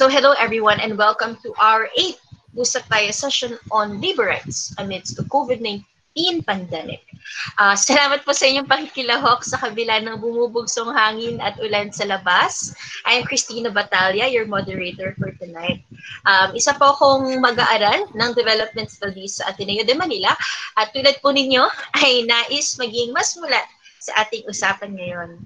So hello everyone and welcome to our 8th Usap Tayo session on labor rights amidst the COVID-19 pandemic. Uh, salamat po sa inyong pakikilahok sa kabila ng bumubugsong hangin at ulan sa labas. I am Christina Batalla, your moderator for tonight. Um, isa po akong mag-aaral ng Development Studies sa Ateneo de Manila at tulad po ninyo ay nais maging mas mulat sa ating usapan ngayon.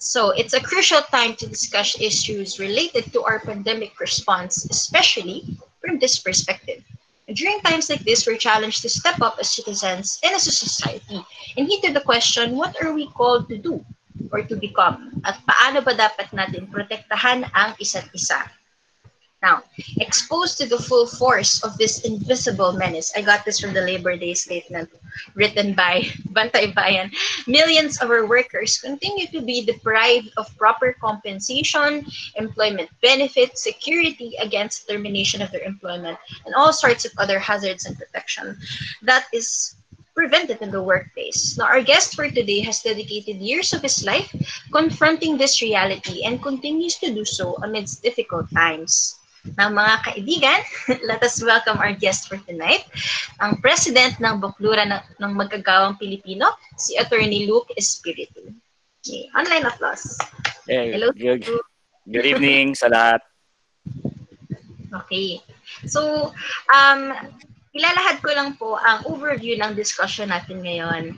So it's a crucial time to discuss issues related to our pandemic response, especially from this perspective. And during times like this, we're challenged to step up as citizens and as a society and hit to the question, what are we called to do or to become? At paano ba dapat natin protektahan ang isa't isa? Now, exposed to the full force of this invisible menace, I got this from the Labor Day statement written by Bantay Bayan. Millions of our workers continue to be deprived of proper compensation, employment benefits, security against termination of their employment, and all sorts of other hazards and protection. That is prevented in the workplace. Now, our guest for today has dedicated years of his life confronting this reality and continues to do so amidst difficult times ng mga kaibigan, let us welcome our guest for tonight, ang President ng Bukluran ng, ng Magkagawang Pilipino, si Attorney Luke Espiritu. Okay. Online applause. Hey, Hello. Good, good evening sa lahat. Okay. So, um, ilalahad ko lang po ang overview ng discussion natin ngayon.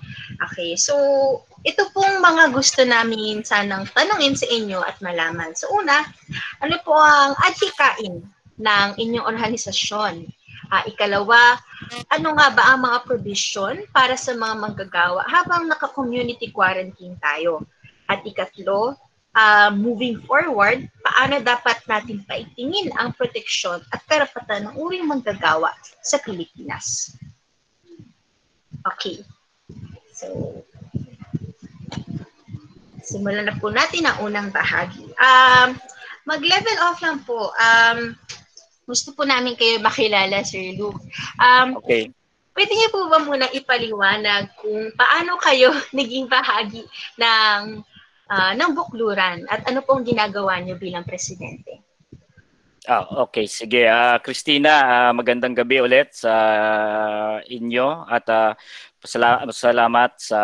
Okay, so ito pong mga gusto namin sanang tanungin sa inyo at malaman. So una, ano po ang adhikain ng inyong organisasyon? Uh, ikalawa, ano nga ba ang mga provision para sa mga manggagawa habang naka-community quarantine tayo? At ikatlo, uh, moving forward, paano dapat natin paitingin ang proteksyon at karapatan ng uring manggagawa sa Pilipinas. Okay. So, simulan na po natin ang unang bahagi. Um, mag-level off lang po. Um, gusto po namin kayo makilala, Sir Luke. Um, okay. Pwede niyo po ba muna ipaliwanag kung paano kayo naging bahagi ng uh, ng bukluran at ano pong ginagawa niyo bilang presidente? Ah, okay, sige. Uh, Christina, uh, magandang gabi ulit sa inyo at uh, salamat sa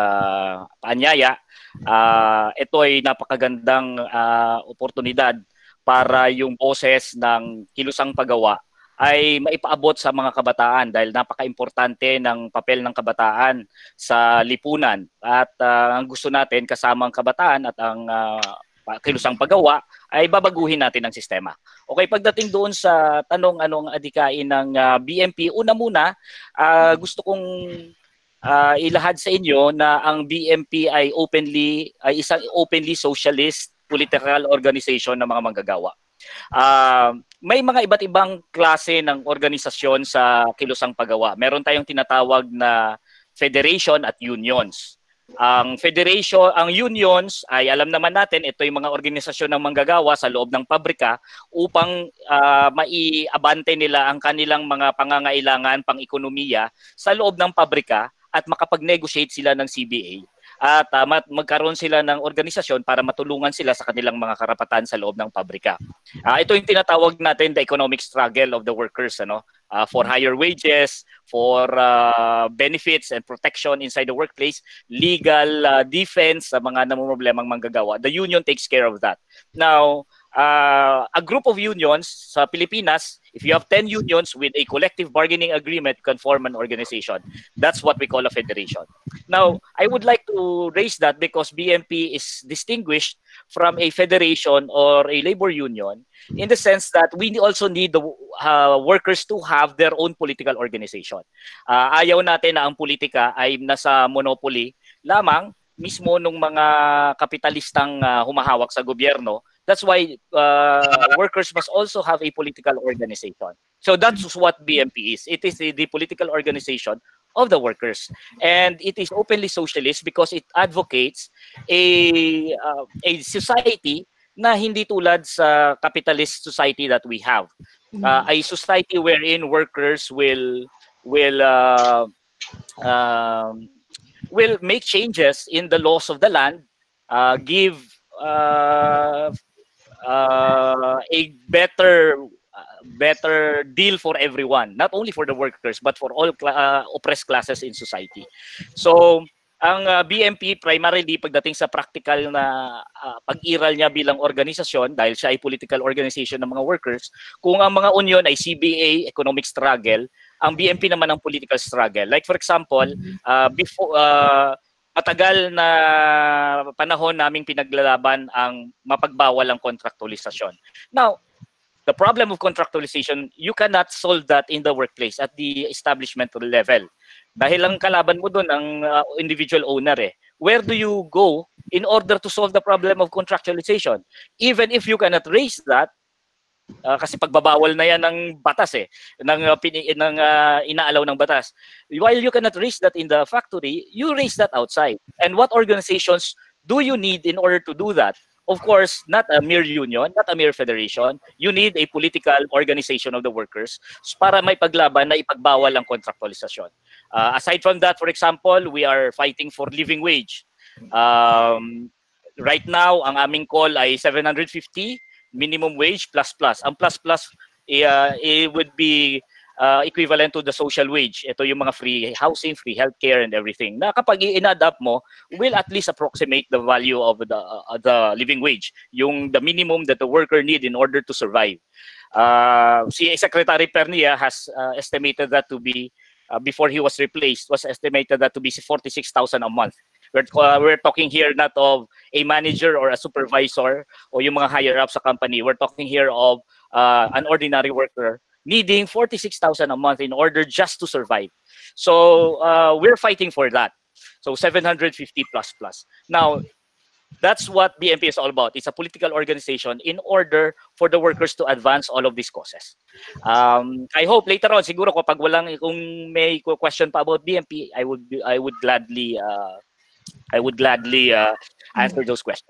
paanyaya. Uh, ito ay napakagandang uh, oportunidad para yung boses ng kilusang paggawa ay maipaabot sa mga kabataan dahil napaka-importante ng papel ng kabataan sa lipunan. At uh, ang gusto natin kasama ang kabataan at ang uh, kilusang paggawa ay babaguhin natin ang sistema. Okay, pagdating doon sa tanong anong adikain ng uh, ah, BMP, una muna, uh, gusto kong uh, ilahad sa inyo na ang BMP ay openly ay isang openly socialist political organization ng mga manggagawa. Uh, may mga iba't ibang klase ng organisasyon sa kilusang paggawa. Meron tayong tinatawag na federation at unions. Ang federation, ang unions ay alam naman natin ito yung mga organisasyon ng manggagawa sa loob ng pabrika upang uh, maiabante nila ang kanilang mga pangangailangan pang-ekonomiya sa loob ng pabrika at makapag-negotiate sila ng CBA at uh, magkaroon sila ng organisasyon para matulungan sila sa kanilang mga karapatan sa loob ng pabrika. Uh, ito yung tinatawag natin the economic struggle of the workers ano uh, for higher wages, for uh, benefits and protection inside the workplace, legal uh, defense sa mga namumroblemang manggagawa. The union takes care of that. Now, uh, a group of unions sa Pilipinas, if you have 10 unions with a collective bargaining agreement, can form an organization. That's what we call a federation. Now, I would like to raise that because BMP is distinguished from a federation or a labor union in the sense that we also need the uh, workers to have their own political organization. Uh, ayaw natin na ang politika ay nasa monopoly lamang mismo nung mga kapitalistang uh, humahawak sa gobyerno That's why uh, workers must also have a political organization. So that's what BMP is. It is the, the political organization of the workers, and it is openly socialist because it advocates a uh, a society na hindi tulad sa capitalist society that we have. Mm-hmm. Uh, a society wherein workers will will uh, um, will make changes in the laws of the land, uh, give uh, a better uh, better deal for everyone, not only for the workers but for all cl- uh, oppressed classes in society. So ang uh, BMP primarily pagdating sa practical na uh, pag-iral niya bilang organisasyon dahil siya ay political organization ng mga workers, kung ang mga union ay CBA, economic struggle, ang BMP naman ang political struggle. Like for example, uh, before uh, matagal na panahon naming pinaglalaban ang mapagbawal ang kontraktualisasyon. Now, the problem of contractualization, you cannot solve that in the workplace at the establishment level. Dahil ang kalaban mo doon ang uh, individual owner eh. Where do you go in order to solve the problem of contractualization? Even if you cannot raise that, uh, kasi pagbabawal na yan ng batas eh, ng, uh, pini, ng uh, inaalaw ng batas. While you cannot raise that in the factory, you raise that outside. And what organizations do you need in order to do that? Of course, not a mere union, not a mere federation. You need a political organization of the workers para may paglaban na ipagbawal ang kontraktualisasyon. Uh, aside from that, for example, we are fighting for living wage. Um, right now, ang aming call ay 750 minimum wage plus plus. Ang plus plus uh, it would be uh, equivalent to the social wage. Ito yung mga free housing, free healthcare, and everything. Na kapag i-adapt mo, will at least approximate the value of the uh, the living wage, yung the minimum that the worker need in order to survive. Uh, si Secretary Pernia has uh, estimated that to be uh, before he was replaced was estimated that to be 46,000 a month. We're, uh, we're talking here not of a manager or a supervisor or yung mga higher up sa company. We're talking here of uh, an ordinary worker needing 46,000 a month in order just to survive. So uh, we're fighting for that. So 750 plus plus. Now, that's what BMP is all about. It's a political organization in order for the workers to advance all of these causes. Um, I hope later on, siguro kapag walang, kung may question pa about BMP, I would I would gladly uh, I would gladly uh, answer those questions.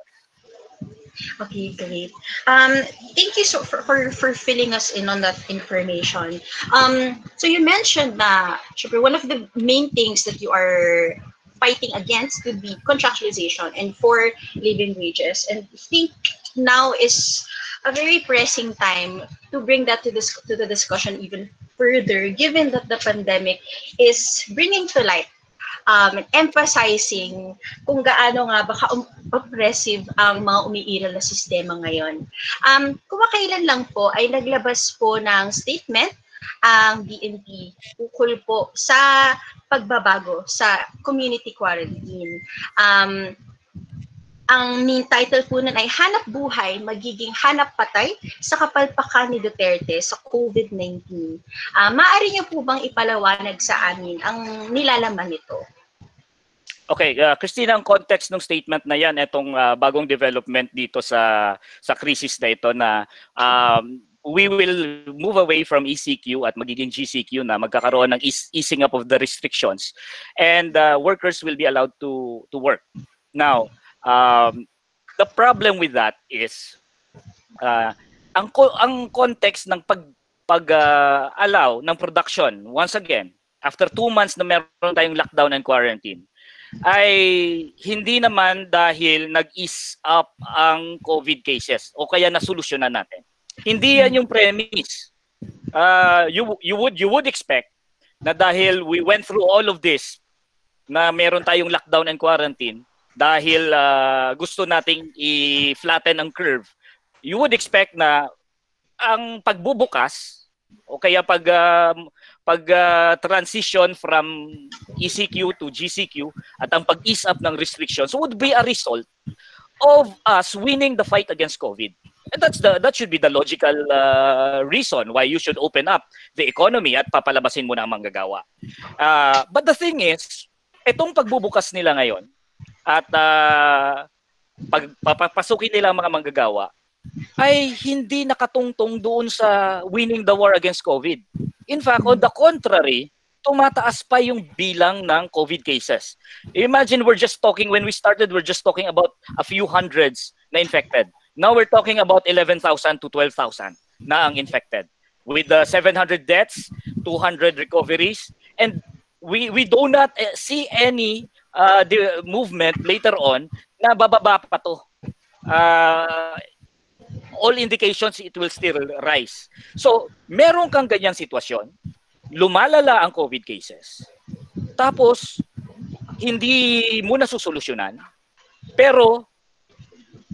Okay, great. Um, thank you so for, for, for filling us in on that information. Um, so you mentioned syempre, one of the main things that you are fighting against would be contractualization and for living wages. And I think now is a very pressing time to bring that to this to the discussion even further, given that the pandemic is bringing to light um, emphasizing kung gaano nga baka oppressive ang mga umiiral na sistema ngayon. Um, kumakailan lang po ay naglabas po ng statement ang BNP ukol po sa pagbabago sa community quarantine. Um, ang main title po nun ay Hanap Buhay, Magiging Hanap Patay sa Kapalpakan ni Duterte sa COVID-19. Uh, maaari niyo po bang ipalawanag sa amin ang nilalaman nito? Okay, uh, Christina, ang context ng statement na yan, itong uh, bagong development dito sa sa crisis na ito na um, we will move away from ECQ at magiging GCQ na magkakaroon ng easing up of the restrictions and uh, workers will be allowed to to work. Now, um, the problem with that is uh, ang ang context ng pag pag uh, allow ng production once again after two months na meron tayong lockdown and quarantine ay hindi naman dahil nag-ease up ang COVID cases o kaya nasolusyonan natin. Hindi yan yung premise. Uh, you, you, would, you would expect na dahil we went through all of this, na meron tayong lockdown and quarantine, dahil uh, gusto nating i-flatten ang curve, you would expect na ang pagbubukas o kaya pag uh, pag uh, transition from ECQ to GCQ at ang pag-ease up ng restrictions would be a result of us winning the fight against COVID. And that's the that should be the logical uh, reason why you should open up the economy at papalabasin mo na ang manggagawa. Uh, but the thing is, itong pagbubukas nila ngayon at uh, pag papapasukin nila ang mga manggagawa ay hindi nakatungtong doon sa winning the war against COVID. In fact, on the contrary, tumataas pa yung bilang ng COVID cases. Imagine we're just talking, when we started, we're just talking about a few hundreds na infected. Now we're talking about 11,000 to 12,000 na ang infected. With the 700 deaths, 200 recoveries, and we we do not eh, see any uh, the movement later on na bababa pa to. Uh, all indications it will still rise. So, meron kang ganyang sitwasyon, lumalala ang COVID cases, tapos hindi mo na susolusyonan, pero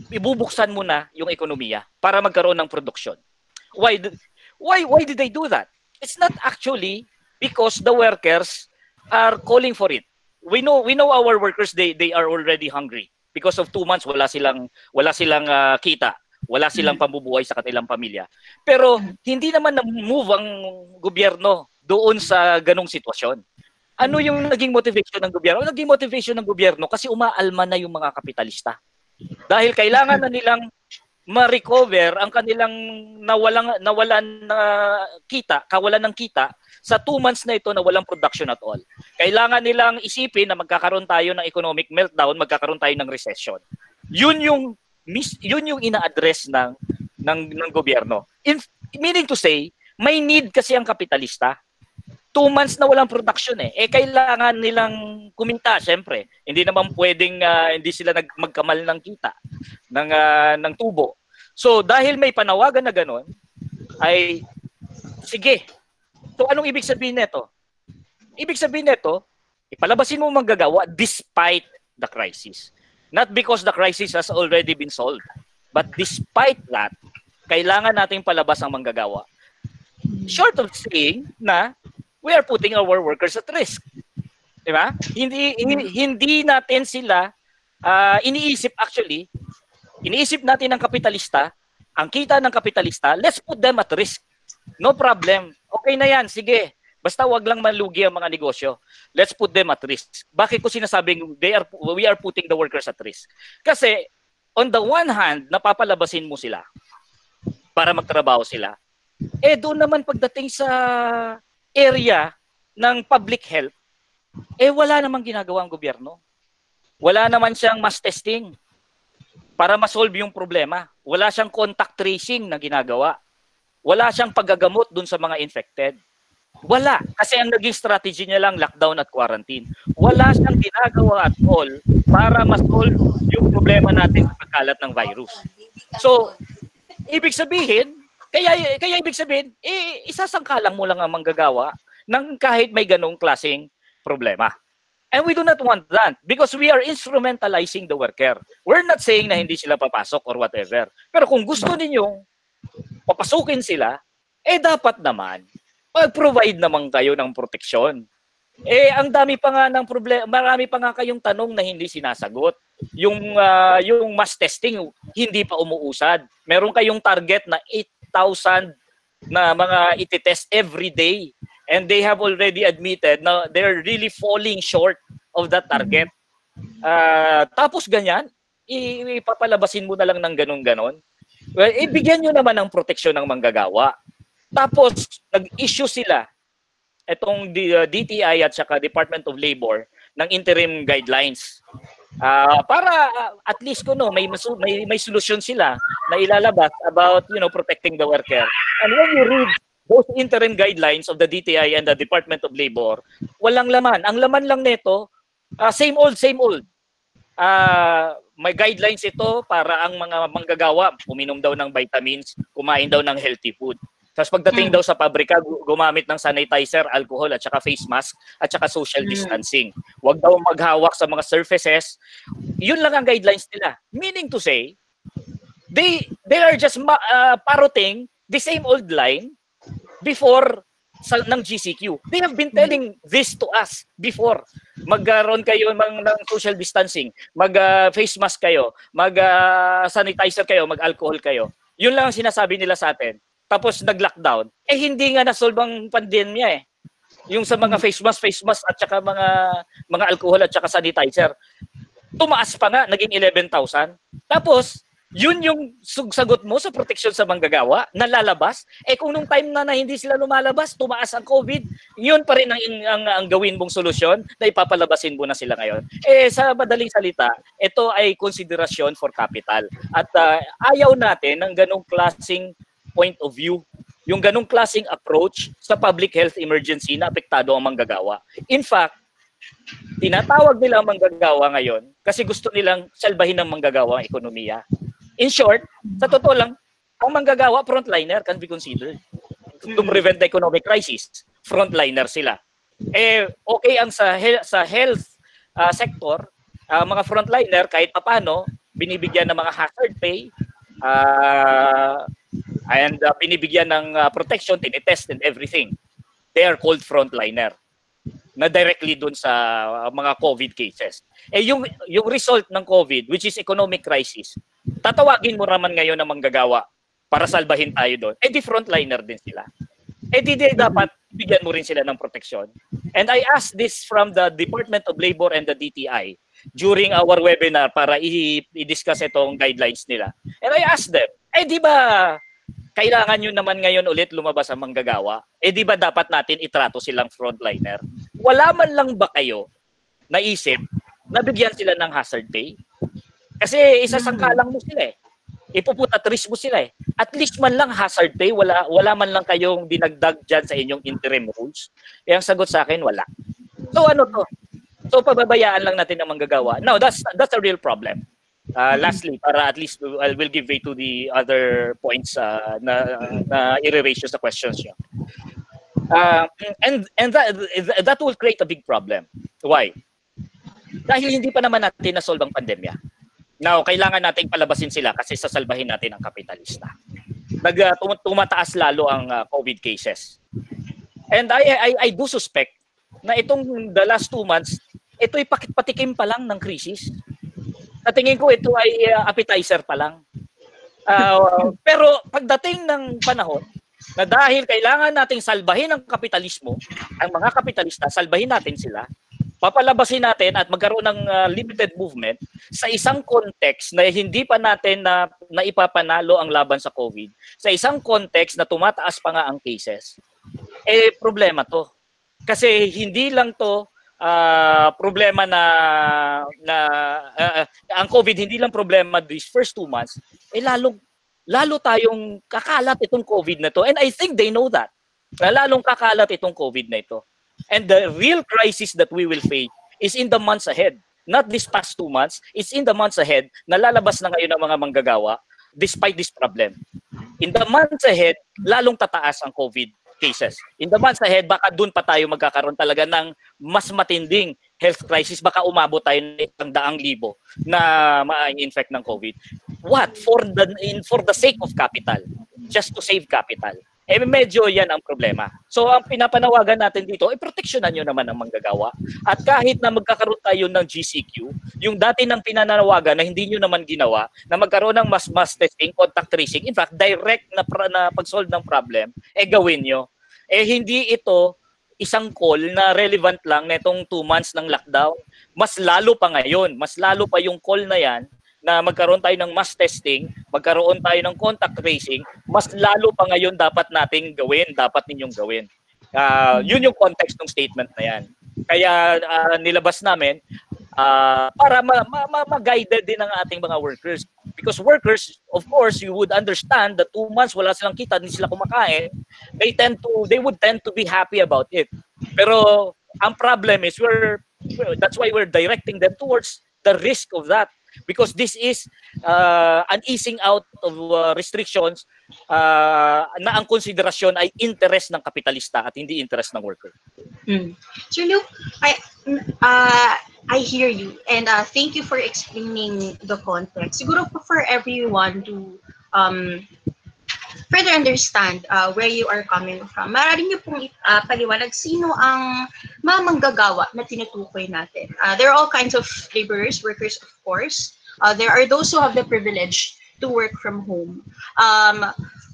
ibubuksan mo na yung ekonomiya para magkaroon ng produksyon. Why why why did they do that? It's not actually because the workers are calling for it. We know we know our workers they they are already hungry because of two months wala silang wala silang uh, kita, wala silang pambubuhay sa kanilang pamilya. Pero hindi naman na-move ang gobyerno doon sa ganong sitwasyon. Ano yung naging motivation ng gobyerno? Naging motivation ng gobyerno kasi umaalma na yung mga kapitalista. Dahil kailangan na nilang ma-recover ang kanilang nawalang nawalan na kita, kawalan ng kita sa two months na ito na walang production at all. Kailangan nilang isipin na magkakaroon tayo ng economic meltdown, magkakaroon tayo ng recession. Yun yung mis, yun yung ina-address ng ng ng gobyerno. In, meaning to say, may need kasi ang kapitalista two months na walang production eh. Eh kailangan nilang kumita, syempre. Hindi naman pwedeng uh, hindi sila nag magkamal ng kita ng uh, ng tubo. So dahil may panawagan na ganun, ay sige. So anong ibig sabihin nito? Ibig sabihin nito, ipalabasin mo manggagawa despite the crisis. Not because the crisis has already been solved, but despite that, kailangan nating palabas ang manggagawa. Short of saying na we are putting our workers at risk. Di ba? Hindi, hindi, hindi natin sila uh, iniisip actually, iniisip natin ng kapitalista, ang kita ng kapitalista, let's put them at risk. No problem. Okay na yan, sige. Basta wag lang malugi ang mga negosyo. Let's put them at risk. Bakit ko sinasabing they are, we are putting the workers at risk? Kasi on the one hand, napapalabasin mo sila para magtrabaho sila. Eh doon naman pagdating sa area ng public health, eh wala namang ginagawa ang gobyerno. Wala naman siyang mass testing para ma-solve yung problema. Wala siyang contact tracing na ginagawa. Wala siyang paggagamot dun sa mga infected. Wala. Kasi ang naging strategy niya lang lockdown at quarantine. Wala siyang ginagawa at all para ma-solve yung problema natin sa pagkalat ng virus. So, ibig sabihin, kaya, kaya ibig sabihin, eh, isasangkalang mo lang ang manggagawa ng kahit may ganong klaseng problema. And we do not want that because we are instrumentalizing the worker. We're not saying na hindi sila papasok or whatever. Pero kung gusto ninyong papasukin sila, eh dapat naman mag-provide naman kayo ng proteksyon. Eh ang dami pa nga ng problema, marami pa nga kayong tanong na hindi sinasagot. Yung uh, yung mass testing hindi pa umuusad. Meron kayong target na 1,000 na mga ititest every day. And they have already admitted na they're really falling short of that target. Uh, tapos ganyan, ipapalabasin mo na lang ng ganun-ganon. Well, ibigyan nyo naman ng proteksyon ng manggagawa. Tapos, nag-issue sila itong DTI uh, at saka Department of Labor ng interim guidelines Uh, para uh, at least kuno may may may solusyon sila na ilalabas about you know protecting the worker. And when you read those interim guidelines of the DTI and the Department of Labor, walang laman. Ang laman lang nito, uh, same old, same old. Uh, may guidelines ito para ang mga manggagawa, uminom daw ng vitamins, kumain daw ng healthy food. Tapos pagdating mm. daw sa pabrika, gumamit ng sanitizer, alcohol at saka face mask at saka social mm. distancing. Huwag daw maghawak sa mga surfaces. Yun lang ang guidelines nila. Meaning to say, they they are just uh, parroting the same old line before sa, ng GCQ. They have been telling this to us before. Magkaroon kayo ng, ng social distancing, mag uh, face mask kayo, mag uh, sanitizer kayo, mag alcohol kayo. Yun lang ang sinasabi nila sa atin tapos nag-lockdown, eh hindi nga nasolve ang pandemya eh. Yung sa mga face mask, face mask at saka mga mga alcohol at saka sanitizer. Tumaas pa nga, naging 11,000. Tapos, yun yung sagot mo sa proteksyon sa manggagawa na lalabas. Eh kung nung time na, na hindi sila lumalabas, tumaas ang COVID, yun pa rin ang, ang, ang gawin mong solusyon na ipapalabasin mo na sila ngayon. Eh sa madaling salita, ito ay konsiderasyon for capital. At uh, ayaw natin ng ganong klasing point of view, yung ganong klaseng approach sa public health emergency na apektado ang manggagawa. In fact, tinatawag nila ang manggagawa ngayon kasi gusto nilang salbahin ng manggagawa ang ekonomiya. In short, sa totoo lang, ang manggagawa, frontliner can be considered. To prevent the economic crisis, frontliner sila. Eh, okay ang sa, he- sa health uh, sector, uh, mga frontliner, kahit papano, binibigyan ng mga hazard pay, uh, and uh, binibigyan ng uh, protection, tinitest and everything. They are called frontliner na directly dun sa uh, mga COVID cases. Eh yung yung result ng COVID which is economic crisis, tatawagin mo naman ngayon ng manggagawa para salbahin tayo doon. Eh di frontliner din sila. Eh di, di dapat bigyan mo rin sila ng proteksyon. And I asked this from the Department of Labor and the DTI during our webinar para i-discuss itong guidelines nila. And I asked them, eh di ba kailangan nyo naman ngayon ulit lumabas ang manggagawa? Eh di ba dapat natin itrato silang frontliner? Wala man lang ba kayo naisip na bigyan sila ng hazard pay? Kasi isasangkalang mo sila eh. Ipuputa risk mo sila eh. At least man lang hazard pay, wala, wala man lang kayong dinagdag dyan sa inyong interim rules. Eh ang sagot sa akin, wala. So ano to? So pababayaan lang natin ang manggagawa. Now, that's that's a real problem. Uh, lastly, para at least I will give way to the other points uh, na, na i-raise sa questions nyo. Uh, and and that, that will create a big problem. Why? Dahil hindi pa naman natin na-solve ang pandemya. Now, kailangan nating palabasin sila kasi sasalbahin natin ang kapitalista. Nag, uh, tum- tumataas lalo ang uh, COVID cases. And I, I, I do suspect na itong the last two months, ito'y pakit-patikim pa lang ng krisis. Sa tingin ko, ito ay uh, appetizer pa lang. Uh, pero pagdating ng panahon, na dahil kailangan nating salbahin ang kapitalismo, ang mga kapitalista, salbahin natin sila, papalabasin natin at magkaroon ng uh, limited movement sa isang context na hindi pa natin na naipapanalo ang laban sa COVID, sa isang context na tumataas pa nga ang cases, eh problema to. Kasi hindi lang to uh, problema na na uh, ang COVID hindi lang problema these first two months, eh lalo lalo tayong kakalat itong COVID na to. And I think they know that. Lalong kakalat itong COVID na ito. And the real crisis that we will face is in the months ahead. Not this past two months, it's in the months ahead na lalabas na ngayon ng mga manggagawa despite this problem. In the months ahead, lalong tataas ang COVID cases. In the months ahead, baka doon pa tayo magkakaroon talaga ng mas matinding health crisis. Baka umabot tayo ng isang daang libo na ma-infect ng COVID. What? For the, in, for the sake of capital. Just to save capital. Eh medyo yan ang problema. So ang pinapanawagan natin dito, eh proteksyonan nyo naman ang manggagawa. At kahit na magkakaroon tayo ng GCQ, yung dati ng pinanawagan na hindi nyo naman ginawa, na magkaroon ng mas mass testing, contact tracing, in fact, direct na, na pag-solve ng problem, eh gawin nyo. Eh hindi ito isang call na relevant lang netong two months ng lockdown. Mas lalo pa ngayon, mas lalo pa yung call na yan na magkaroon tayo ng mass testing, magkaroon tayo ng contact tracing, mas lalo pa ngayon dapat nating gawin, dapat ninyong gawin. Uh, yun yung context ng statement na yan. Kaya uh, nilabas namin uh, para ma- ma- din ang ating mga workers. Because workers, of course, you would understand that two months wala silang kita, hindi sila kumakain, they tend to, they would tend to be happy about it. Pero ang problem is we're, that's why we're directing them towards the risk of that because this is uh, an easing out of uh, restrictions uh, na ang konsiderasyon ay interest ng kapitalista at hindi interest ng worker. Mm. Sir Luke, I, uh, I hear you and uh, thank you for explaining the context. Siguro for everyone to um, further understand uh, where you are coming from, maaari niyo pong uh, paliwanag sino ang mga manggagawa na tinutukoy natin. Uh, there are all kinds of laborers, workers, of course. Uh, there are those who have the privilege to work from home. Um,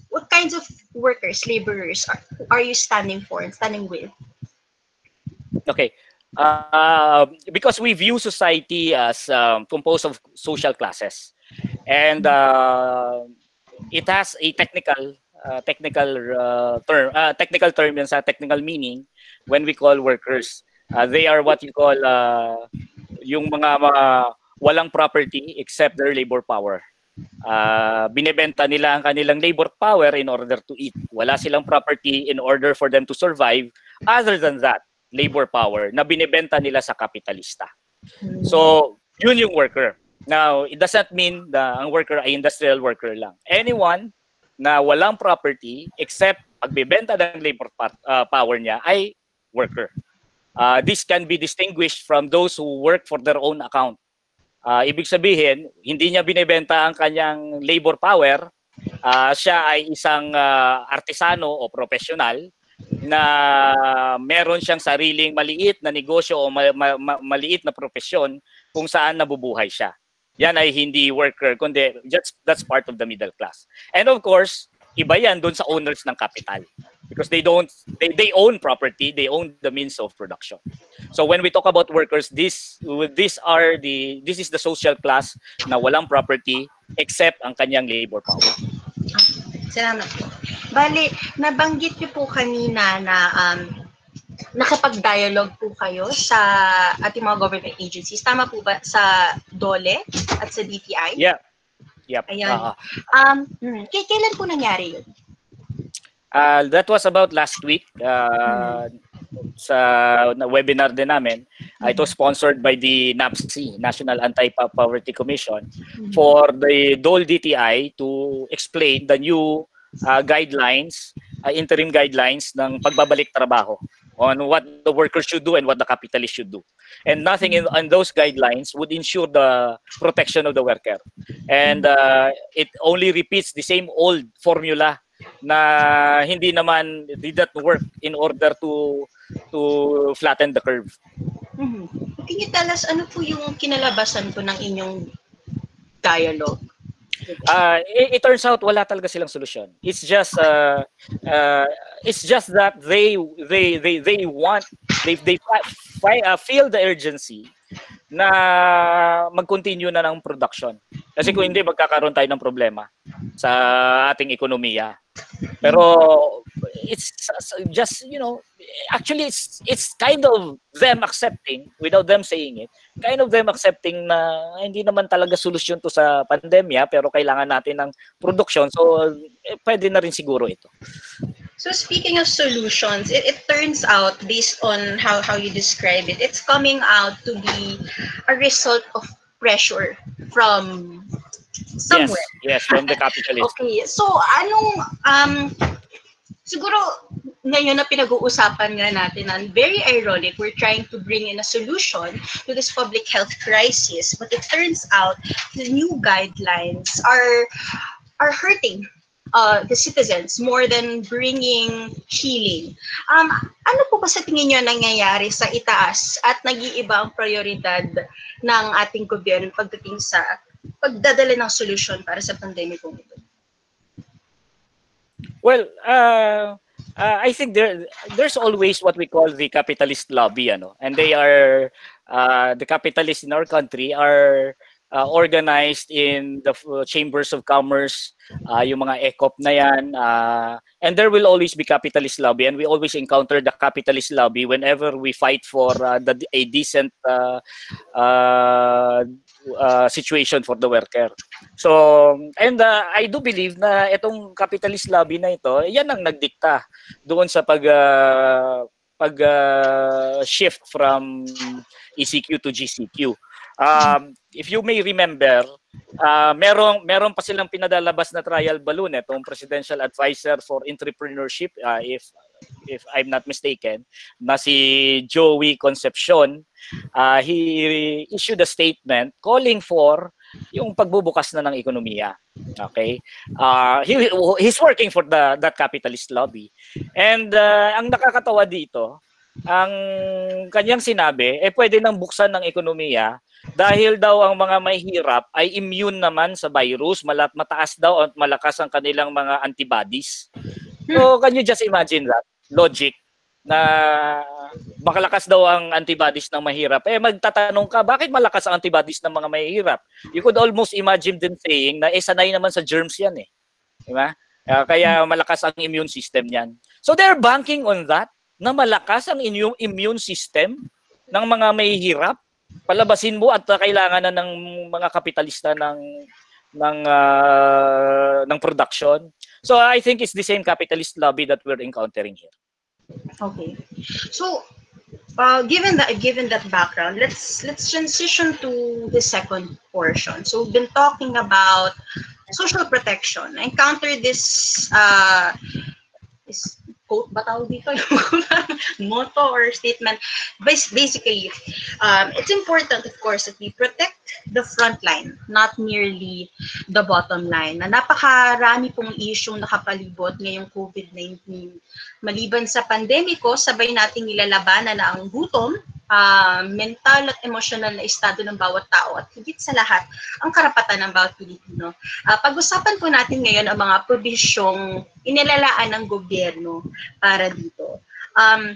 what kinds of workers, laborers are, are you standing for and standing with? Okay. Uh, because we view society as um, composed of social classes. And uh, it has a technical uh, technical uh, term uh, technical term yan sa technical meaning when we call workers. Uh, they are what you call uh, yung mga, mga walang property except their labor power. Uh, binebenta nila ang kanilang labor power in order to eat. Wala silang property in order for them to survive other than that labor power na binebenta nila sa kapitalista. So yun yung worker Now, it doesn't mean na ang worker ay industrial worker lang. Anyone na walang property except pagbebenta ng labor uh, power niya ay worker. Uh, this can be distinguished from those who work for their own account. Uh, ibig sabihin, hindi niya binebenta ang kanyang labor power, uh, siya ay isang uh, artesano o profesional na meron siyang sariling maliit na negosyo o ma- ma- maliit na profesyon kung saan nabubuhay siya. Yan ay hindi worker, kundi just, that's part of the middle class. And of course, iba yan doon sa owners ng capital. Because they don't they, they own property they own the means of production. So when we talk about workers this this are the this is the social class na walang property except ang kanyang labor power. Salamat po. Bali nabanggit niyo po kanina na um, nakapag-dialogue po kayo sa ating mga government agencies tama po ba sa DOLE at sa DTI yeah Yep. Ayan. Uh, um, hmm, k- kailan po nangyari yun? Uh, that was about last week. Uh, hmm. sa na webinar din namin. Uh, it was sponsored by the NAPC, National Anti-Poverty Commission, hmm. for the DOL DTI to explain the new uh, guidelines, uh, interim guidelines ng pagbabalik trabaho on what the workers should do and what the capitalist should do. And nothing in, in those guidelines would ensure the protection of the worker. And uh, it only repeats the same old formula na hindi naman did not work in order to to flatten the curve. Mm-hmm. Can you tell us ano po yung kinalabasan po ng inyong dialogue? Uh, it, it turns out wala talaga silang solusyon. It's just uh, uh, it's just that they they they they want they they fi- uh, feel the urgency na mag-continue na ng production. Kasi kung hindi magkakaroon tayo ng problema sa ating ekonomiya. Pero it's just you know actually it's it's kind of them accepting without them saying it kind of them accepting na hindi naman talaga solusyon to sa pandemya pero kailangan natin ng production so eh, pwede na rin siguro ito So speaking of solutions, it, it turns out based on how, how you describe it, it's coming out to be a result of pressure from somewhere. Yes, yes from the capitalist. okay, so anong um siguro ngayon na pinag-uusapan nga natin na very ironic, we're trying to bring in a solution to this public health crisis, but it turns out the new guidelines are are hurting uh, the citizens more than bringing healing. Um, ano po ba sa tingin niyo nangyayari sa itaas at nag-iiba ang prioridad ng ating gobyerno pagdating sa pagdadala ng solusyon para sa pandemikong ito? Well, uh, uh, I think there there's always what we call the capitalist lobby, ano, and they are uh, the capitalists in our country are uh, organized in the uh, chambers of commerce, uh, yung mga ECOP na yan. Uh, and there will always be capitalist lobby and we always encounter the capitalist lobby whenever we fight for uh, the, a decent uh, uh, uh, situation for the worker. So, and uh, I do believe na itong capitalist lobby na ito, yan ang nagdikta doon sa pag uh, pag uh, shift from ECQ to GCQ. Um, if you may remember, uh, merong meron pa silang pinadalabas na trial balloon itong presidential advisor for entrepreneurship uh, if if I'm not mistaken na si Joey Concepcion. Uh, he issued a statement calling for yung pagbubukas na ng ekonomiya. Okay? Uh, he he's working for the that capitalist lobby. And uh, ang nakakatawa dito ang kanyang sinabi eh pwede nang buksan ng ekonomiya dahil daw ang mga mahihirap ay immune naman sa virus, malat mataas daw at malakas ang kanilang mga antibodies. So, can you just imagine that? Logic na makalakas daw ang antibodies ng mahirap. Eh magtatanong ka, bakit malakas ang antibodies ng mga mahihirap? You could almost imagine them saying na eh sanay naman sa germs yan eh. Di ba? Uh, kaya malakas ang immune system niyan. So they're banking on that na malakas ang immune system ng mga mahihirap palabasin mo at kailangan na ng mga kapitalista ng ng uh, ng production. So I think it's the same capitalist lobby that we're encountering here. Okay. So uh, given that given that background, let's let's transition to the second portion. So we've been talking about social protection. I encountered this uh, this quote ba tawag dito? motto or statement. Basically, um, it's important, of course, that we protect the front line, not merely the bottom line. Na napakarami pong issue nakapalibot ngayong COVID-19. Maliban sa pandemiko, sabay nating nilalabanan na ang gutom, uh, mental at emotional na estado ng bawat tao at higit sa lahat, ang karapatan ng bawat Pilipino. Uh, pag-usapan po natin ngayon ang mga probisyong inilalaan ng gobyerno para dito. Um,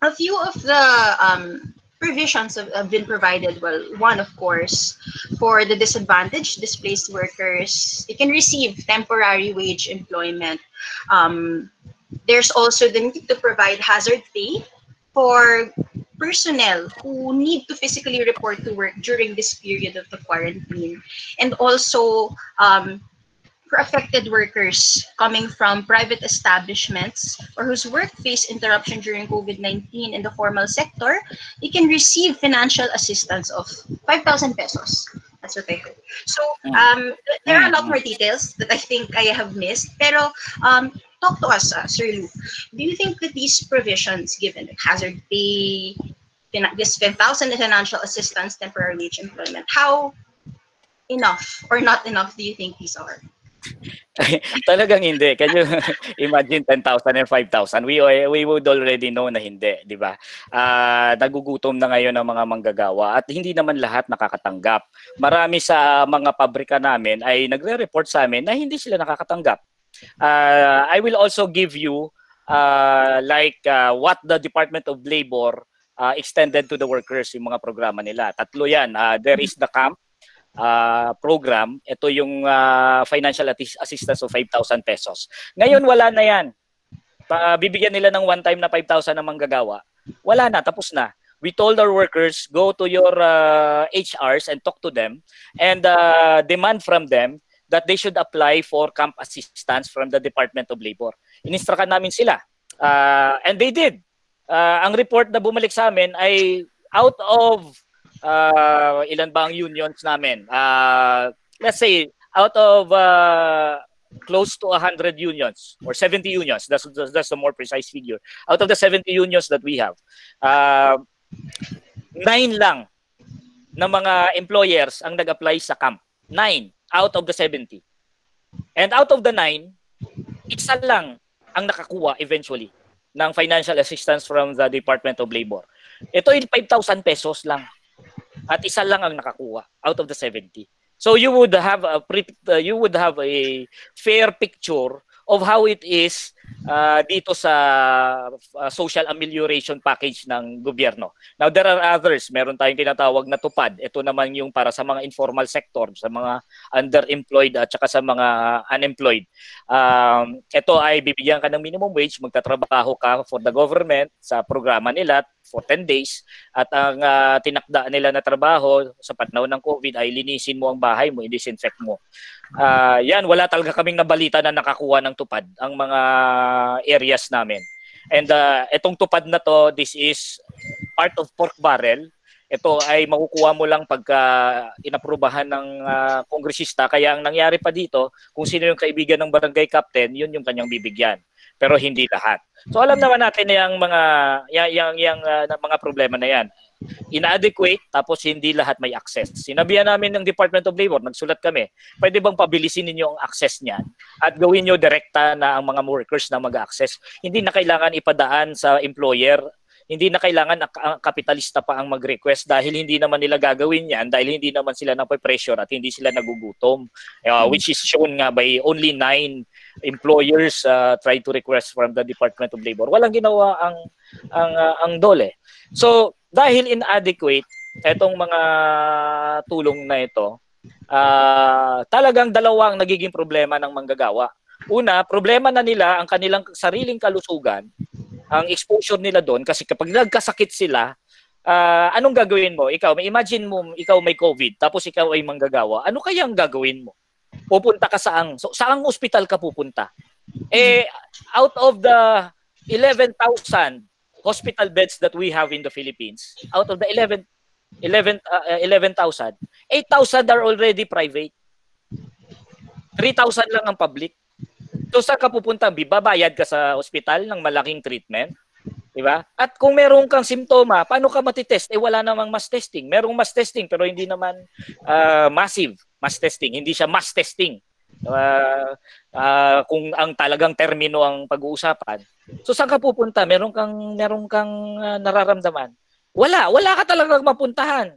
a few of the um, provisions have, have been provided. Well, one, of course, for the disadvantaged, displaced workers, they can receive temporary wage employment. Um, there's also the need to provide hazard pay for personnel who need to physically report to work during this period of the quarantine. And also, um, for affected workers coming from private establishments or whose work faced interruption during COVID-19 in the formal sector, they can receive financial assistance of 5,000 pesos. That's what I heard. So mm. um, there are a lot mm. more details that I think I have missed. Pero um, talk to us, uh, Sir Lou. Do you think that these provisions given, like hazard pay, this 5,000 financial assistance, temporary wage employment, how enough or not enough do you think these are? Talagang hindi. Can you imagine 10,000 and 5,000? We, we would already know na hindi, di ba? Uh, nagugutom na ngayon ang mga manggagawa at hindi naman lahat nakakatanggap. Marami sa mga pabrika namin ay nagre-report sa amin na hindi sila nakakatanggap. Uh, I will also give you uh, like uh, what the Department of Labor uh, extended to the workers yung mga programa nila. Tatlo yan. Uh, there is the camp uh, program. Ito yung uh, financial assistance of 5,000 pesos. Ngayon wala na yan. Pa, bibigyan nila ng one time na 5,000 na manggagawa. Wala na, tapos na. We told our workers, go to your uh, HRs and talk to them and uh, demand from them that they should apply for camp assistance from the Department of Labor. Ininstrakan namin sila. Uh, and they did. Uh, ang report na bumalik sa amin ay out of uh, ilan ba ang unions namin? Uh, let's say out of uh, close to 100 unions or 70 unions. That's, that's the more precise figure. Out of the 70 unions that we have, uh, nine lang na mga employers ang nag-apply sa camp. Nine out of the 70. And out of the 9, isa lang ang nakakuha eventually ng financial assistance from the Department of Labor. Ito ay 5,000 pesos lang. At isa lang ang nakakuha out of the 70. So you would have a uh, you would have a fair picture of how it is uh, dito sa uh, social amelioration package ng gobyerno. Now there are others, meron tayong tinatawag na tupad. Ito naman yung para sa mga informal sector, sa mga underemployed at saka sa mga unemployed. Um, ito ay bibigyan ka ng minimum wage, magtatrabaho ka for the government sa programa nila for 10 days at ang uh, tinakda nila na trabaho sa panahon ng COVID ay linisin mo ang bahay mo, i-disinfect mo. Uh, yan, wala talaga kaming nabalita na nakakuha ng tupad ang mga areas namin. And uh, itong tupad na to, this is part of pork barrel. Ito ay makukuha mo lang pagka inaprubahan ng uh, kongresista. Kaya ang nangyari pa dito, kung sino yung kaibigan ng barangay captain, yun yung kanyang bibigyan pero hindi lahat. So alam naman natin na yung mga yang yang, yang uh, mga problema na yan. Inadequate tapos hindi lahat may access. Sinabihan namin ng Department of Labor, nagsulat kami, pwede bang pabilisin ninyo ang access niyan at gawin niyo direkta na ang mga workers na mag-access. Hindi na kailangan ipadaan sa employer hindi na kailangan ang kapitalista pa ang mag-request dahil hindi naman nila gagawin yan dahil hindi naman sila nape-pressure at hindi sila nagugutom uh, which is shown nga by only nine employers uh, try to request from the Department of Labor walang ginawa ang ang uh, ang dole so dahil inadequate etong mga tulong na ito uh, talagang dalawang nagiging problema ng manggagawa una problema na nila ang kanilang sariling kalusugan ang exposure nila doon kasi kapag nagkasakit sila, uh, anong gagawin mo? Ikaw, may imagine mo ikaw may COVID tapos ikaw ay manggagawa. Ano kaya ang gagawin mo? Pupunta ka saang so, saang ospital ka pupunta? Eh out of the 11,000 hospital beds that we have in the Philippines, out of the 11 11 uh, 11,000, 8,000 are already private. 3,000 lang ang public. So saan ka pupunta? Bibabayad ka sa ospital ng malaking treatment. Di ba? At kung meron kang simptoma, paano ka matitest? Eh wala namang mass testing. Merong mass testing pero hindi naman uh, massive mass testing. Hindi siya mass testing. Uh, uh, kung ang talagang termino ang pag-uusapan. So saan ka pupunta? Meron kang meron kang uh, nararamdaman. Wala, wala ka talagang mapuntahan.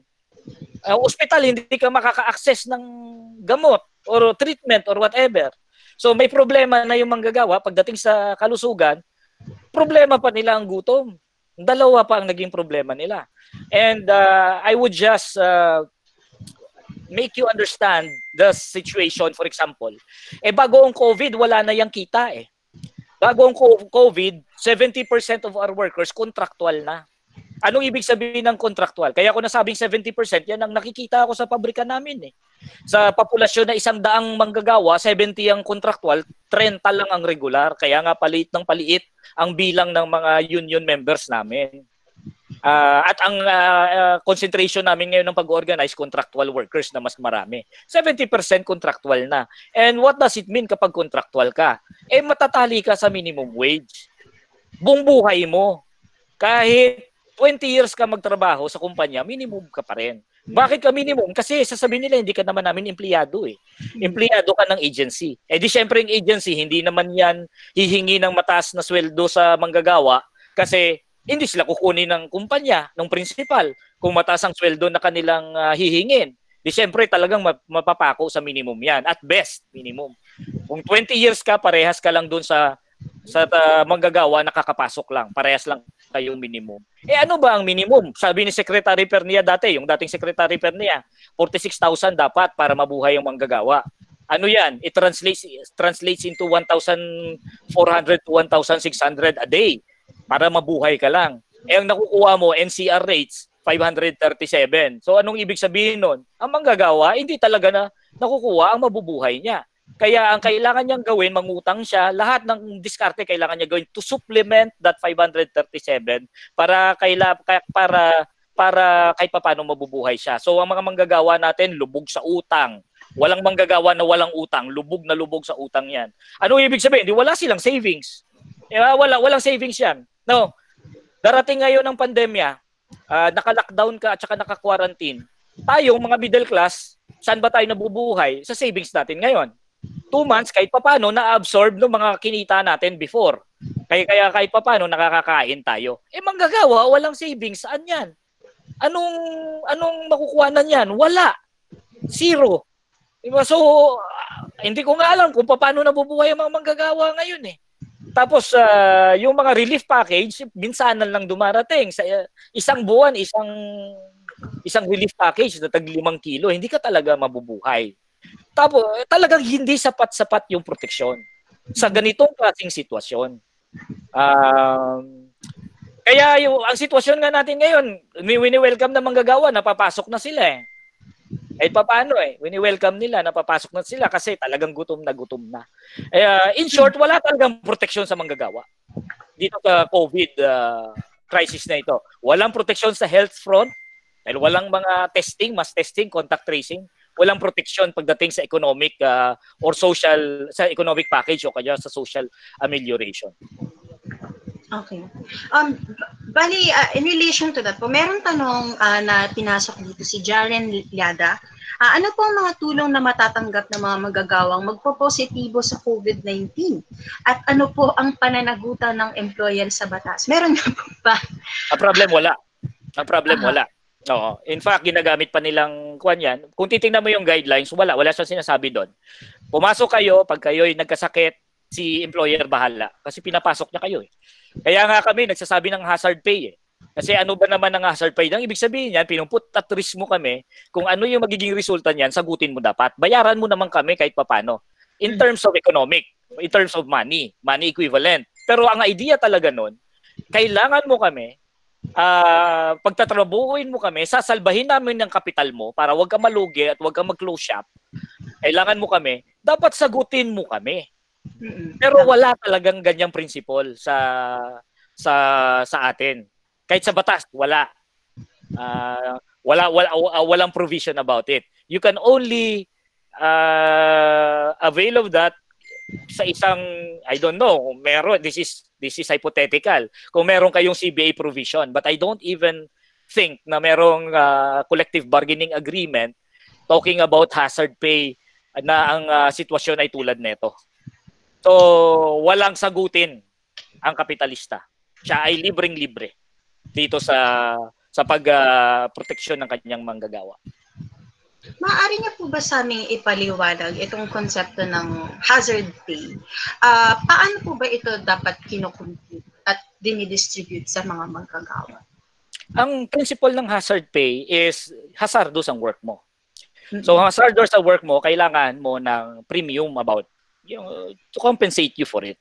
Uh, ospital hindi ka makaka-access ng gamot or treatment or whatever. So may problema na yung manggagawa pagdating sa kalusugan, problema pa nila ang gutom. Dalawa pa ang naging problema nila. And uh, I would just uh, make you understand the situation, for example. Eh bago ang COVID, wala na yang kita eh. Bago ang COVID, 70% of our workers contractual na. Anong ibig sabihin ng contractual? Kaya ako nasabing 70%, yan ang nakikita ako sa pabrika namin eh. Sa populasyon na isang daang manggagawa, 70 ang contractual, 30 lang ang regular. Kaya nga paliit ng paliit ang bilang ng mga union members namin. Uh, at ang uh, uh, concentration namin ngayon ng pag-organize contractual workers na mas marami. 70% contractual na. And what does it mean kapag contractual ka? Eh matatali ka sa minimum wage. Buong buhay mo. Kahit 20 years ka magtrabaho sa kumpanya, minimum ka pa rin. Bakit ka minimum? Kasi sasabihin nila, hindi ka naman namin empleyado eh. Empleyado ka ng agency. Eh di syempre yung agency, hindi naman yan hihingi ng mataas na sweldo sa manggagawa kasi hindi sila kukunin ng kumpanya, ng principal, kung mataas ang sweldo na kanilang uh, hihingin. Di syempre talagang mapapako sa minimum yan. At best, minimum. Kung 20 years ka, parehas ka lang doon sa sa uh, manggagawa nakakapasok lang. Parehas lang kayong minimum. Eh ano ba ang minimum? Sabi ni Secretary Pernia dati, yung dating Secretary Pernia, 46,000 dapat para mabuhay yung manggagawa. Ano yan? It translates translates into 1,400 to 1,600 a day para mabuhay ka lang. Eh ang nakukuha mo NCR rates 537. So anong ibig sabihin nun? Ang manggagawa hindi talaga na nakukuha ang mabubuhay niya. Kaya ang kailangan niyang gawin, mangutang siya, lahat ng diskarte kailangan niya gawin to supplement that 537 para kaila para para kahit paano mabubuhay siya. So ang mga manggagawa natin lubog sa utang. Walang manggagawa na walang utang, lubog na lubog sa utang 'yan. Ano ibig sabihin? Di wala silang savings. Eh, wala walang savings 'yan. No. Darating ngayon ng pandemya, uh, naka-lockdown ka at saka naka-quarantine. Tayong mga middle class, saan ba tayo nabubuhay? Sa savings natin ngayon two months kahit papano na-absorb ng mga kinita natin before. Kaya, kaya kahit papano nakakakain tayo. Eh manggagawa, walang savings. Saan yan? Anong, anong makukuha na yan? Wala. Zero. Diba? So, hindi ko nga alam kung paano nabubuhay ang mga manggagawa ngayon eh. Tapos, uh, yung mga relief package, minsanan lang dumarating. Sa uh, isang buwan, isang isang relief package na tag limang kilo, hindi ka talaga mabubuhay. Tapos, talagang hindi sapat-sapat yung proteksyon sa ganitong klaseng sitwasyon. Um, kaya yung ang sitwasyon nga natin ngayon, wini-welcome na manggagawa, napapasok na sila eh. Kahit pa paano eh, wini-welcome nila, napapasok na sila kasi talagang gutom na gutom na. Uh, in short, wala talagang proteksyon sa manggagawa. Dito sa COVID uh, crisis na ito. Walang proteksyon sa health front, dahil walang mga testing, mass testing, contact tracing walang proteksyon pagdating sa economic uh, or social sa economic package o kaya sa social amelioration. Okay. Um, bali, uh, in relation to that po, meron tanong uh, na pinasok dito si Jaren Liada. Uh, ano po ang mga tulong na matatanggap ng mga magagawang magpo-positibo sa COVID-19? At ano po ang pananagutan ng employer sa batas? Meron nga po ba? Ang problem, wala. Ang problem, uh-huh. wala. Oo. In fact, ginagamit pa nilang kwan yan. Kung titingnan mo yung guidelines, wala. Wala siyang sinasabi doon. Pumasok kayo, pag kayo'y nagkasakit, si employer bahala. Kasi pinapasok niya kayo eh. Kaya nga kami, nagsasabi ng hazard pay eh. Kasi ano ba naman ang hazard pay? Ang ibig sabihin yan, pinumput at risk mo kami, kung ano yung magiging resulta niyan, sagutin mo dapat. Bayaran mo naman kami kahit papano. In hmm. terms of economic, in terms of money, money equivalent. Pero ang idea talaga nun, kailangan mo kami uh, pagtatrabuhin mo kami, sasalbahin namin ng kapital mo para wag ka malugi at wag ka mag-close shop. Kailangan mo kami, dapat sagutin mo kami. Pero wala talagang ganyang principle sa sa sa atin. Kahit sa batas, wala. Uh, wala wala uh, walang provision about it. You can only uh, avail of that sa isang I don't know, meron this is this is hypothetical. Kung meron kayong CBA provision, but I don't even think na merong uh, collective bargaining agreement talking about hazard pay na ang uh, sitwasyon ay tulad nito. So, walang sagutin ang kapitalista. Siya ay libreng-libre dito sa sa pag-proteksyon uh, ng kanyang manggagawa. Maaari niya po ba sa aming ipaliwanag itong konsepto ng hazard pay? Uh, paano po ba ito dapat kinukompute at dinidistribute sa mga manggagawa? Ang principle ng hazard pay is hazardous ang work mo. So hazardous sa work mo, kailangan mo ng premium about yung to compensate you for it.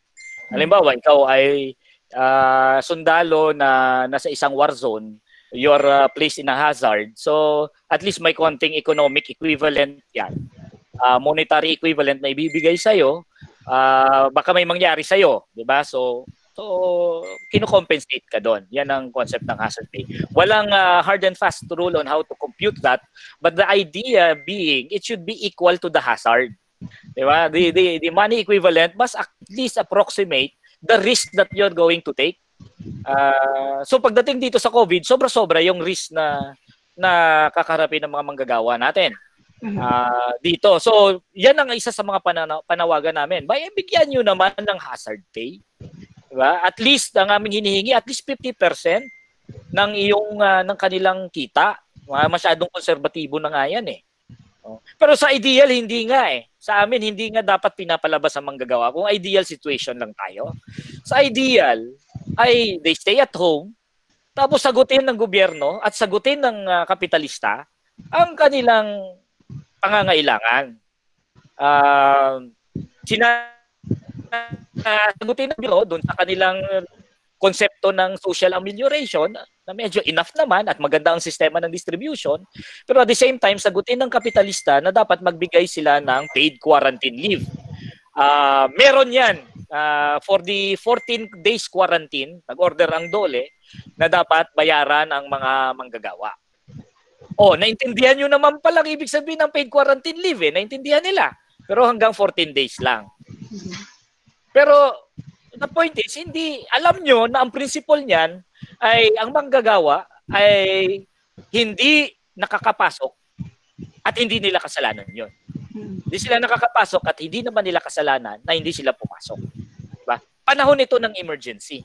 Halimbawa, ikaw ay uh, sundalo na nasa isang war zone, you're uh, placed in a hazard. So, at least may konting economic equivalent yan. Uh, monetary equivalent na ibibigay sa'yo. Uh, baka may mangyari sa'yo, di ba? So, So, kino-compensate ka doon. Yan ang concept ng hazard pay. Walang uh, hard and fast rule on how to compute that, but the idea being it should be equal to the hazard. Di ba? The, the, the money equivalent must at least approximate the risk that you're going to take. Uh, so pagdating dito sa COVID, sobra-sobra yung risk na na kakarapin ng mga manggagawa natin. Uh, dito. So, yan ang isa sa mga panawagan namin. Bay, bigyan nyo naman ng hazard pay. Diba? At least ang aming hinihingi at least 50% ng iyong uh, ng kanilang kita. Masyadong konserbatibo na nga yan eh. Oh. Pero sa ideal hindi nga eh. Sa amin hindi nga dapat pinapalabas ang manggagawa kung ideal situation lang tayo. Sa ideal ay they stay at home tapos sagutin ng gobyerno at sagutin ng uh, kapitalista ang kanilang pangangailangan. Uh, sina uh, sagutin ng biro doon sa kanilang konsepto ng social amelioration na medyo enough naman at maganda ang sistema ng distribution. Pero at the same time, sagutin ng kapitalista na dapat magbigay sila ng paid quarantine leave. Uh, meron yan uh, for the 14 days quarantine, nag-order ang DOLE na dapat bayaran ang mga manggagawa. Oh, naintindihan nyo naman pala ibig sabihin ng paid quarantine leave eh. Naintindihan nila. Pero hanggang 14 days lang. Pero the point is, hindi, alam nyo na ang principle niyan ay ang manggagawa ay hindi nakakapasok at hindi nila kasalanan yon. Hindi sila nakakapasok at hindi naman nila kasalanan na hindi sila pumasok. Panahon ito ng emergency.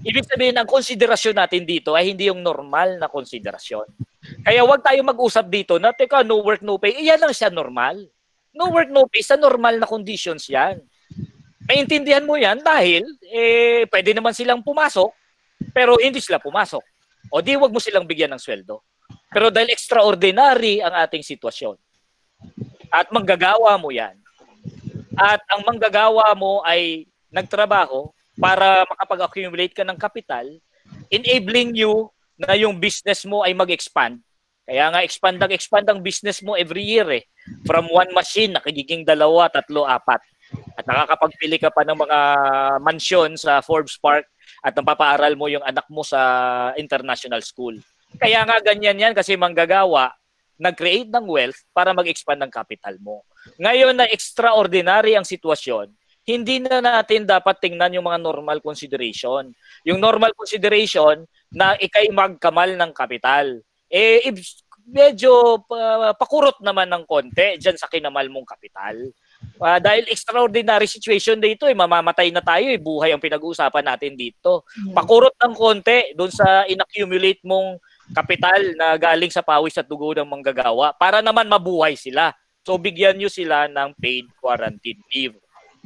Ibig sabihin, ang konsiderasyon natin dito ay hindi yung normal na konsiderasyon. Kaya wag tayo mag-usap dito na, teka, no work, no pay. Iyan lang siya normal. No work, no pay, sa normal na conditions yan. Maintindihan mo yan dahil eh, pwede naman silang pumasok pero hindi sila pumasok. O di wag mo silang bigyan ng sweldo. Pero dahil extraordinary ang ating sitwasyon at manggagawa mo yan at ang manggagawa mo ay nagtrabaho para makapag-accumulate ka ng kapital, enabling you na yung business mo ay mag-expand. Kaya nga expand ang expand ang business mo every year eh. From one machine, nakigiging dalawa, tatlo, apat at nakakapagpili ka pa ng mga mansyon sa Forbes Park at napapaaral mo yung anak mo sa international school. Kaya nga ganyan yan kasi manggagawa, nag-create ng wealth para mag-expand ng capital mo. Ngayon na extraordinary ang sitwasyon, hindi na natin dapat tingnan yung mga normal consideration. Yung normal consideration na ikay magkamal ng kapital. Eh, medyo uh, pakurot naman ng konti dyan sa kinamal mong kapital. Uh, dahil extraordinary situation dito eh, mamamatay na tayo eh, buhay ang pinag-uusapan natin dito. Hmm. Pakurot ng konti doon sa inaccumulate mong kapital na galing sa pawis at dugo ng manggagawa para naman mabuhay sila. So bigyan nyo sila ng paid quarantine leave.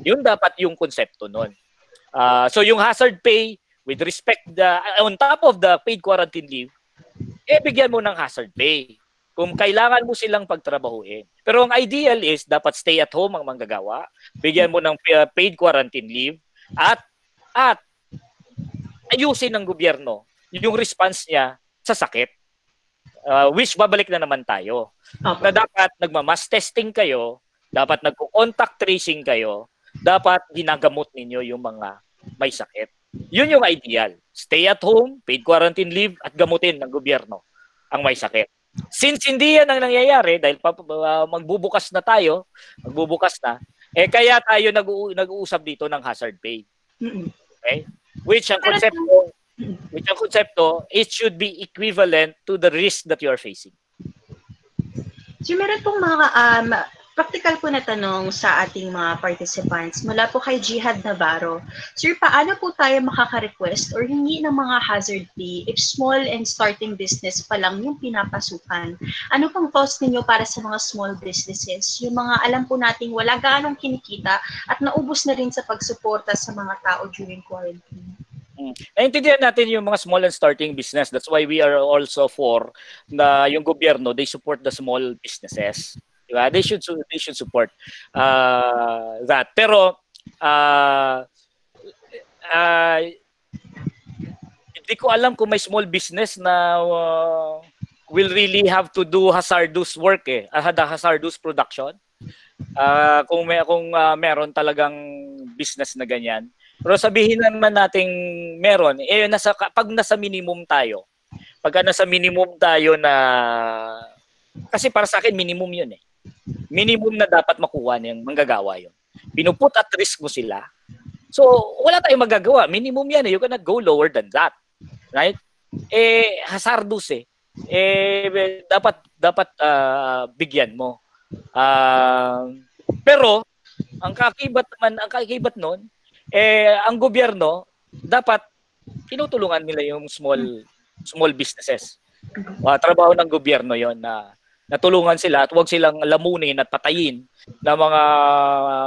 Yun dapat yung konsepto nun. Uh, so yung hazard pay with respect the on top of the paid quarantine leave, eh bigyan mo ng hazard pay kung kailangan mo silang pagtrabahuin. Pero ang ideal is dapat stay at home ang manggagawa, bigyan mo ng paid quarantine leave at at ayusin ng gobyerno yung response niya sa sakit. Uh, which babalik na naman tayo. Okay. Na dapat nagma-mass testing kayo, dapat nagko-contact tracing kayo, dapat ginagamot ninyo yung mga may sakit. Yun yung ideal. Stay at home, paid quarantine leave at gamutin ng gobyerno ang may sakit. Since hindi yan ang nangyayari, dahil pa, uh, magbubukas na tayo, magbubukas na, eh kaya tayo nag nag-uusap dito ng hazard pay. Okay? Which ang konsepto, which ang konsepto, it should be equivalent to the risk that you are facing. So meron pong mga um, practical po na tanong sa ating mga participants mula po kay Jihad Navarro. Sir, paano po tayo makaka-request or hingi ng mga hazard pay if small and starting business pa lang yung pinapasukan? Ano pong thoughts ninyo para sa mga small businesses? Yung mga alam po nating wala gaanong kinikita at naubos na rin sa pagsuporta sa mga tao during quarantine. Hmm. Naintindihan natin yung mga small and starting business. That's why we are also for na yung gobyerno, they support the small businesses. Diba? They should they should support uh, that. Pero uh, uh, hindi ko alam kung may small business na uh, will really have to do hazardous work eh, the hazardous production. Uh, kung may kung uh, meron talagang business na ganyan. Pero sabihin naman nating meron, eh nasa pag nasa minimum tayo. Pag nasa minimum tayo na kasi para sa akin minimum 'yun eh minimum na dapat makuha ng manggagawa yon. Pinuput at risk mo sila. So, wala tayong magagawa. Minimum yan. Eh. You cannot go lower than that. Right? Eh, hazardous eh. Eh, dapat, dapat uh, bigyan mo. Uh, pero, ang kakibat naman, ang kakibat nun, eh, ang gobyerno, dapat tinutulungan nila yung small small businesses. Uh, trabaho ng gobyerno yon na natulungan sila at huwag silang lamunin at patayin na mga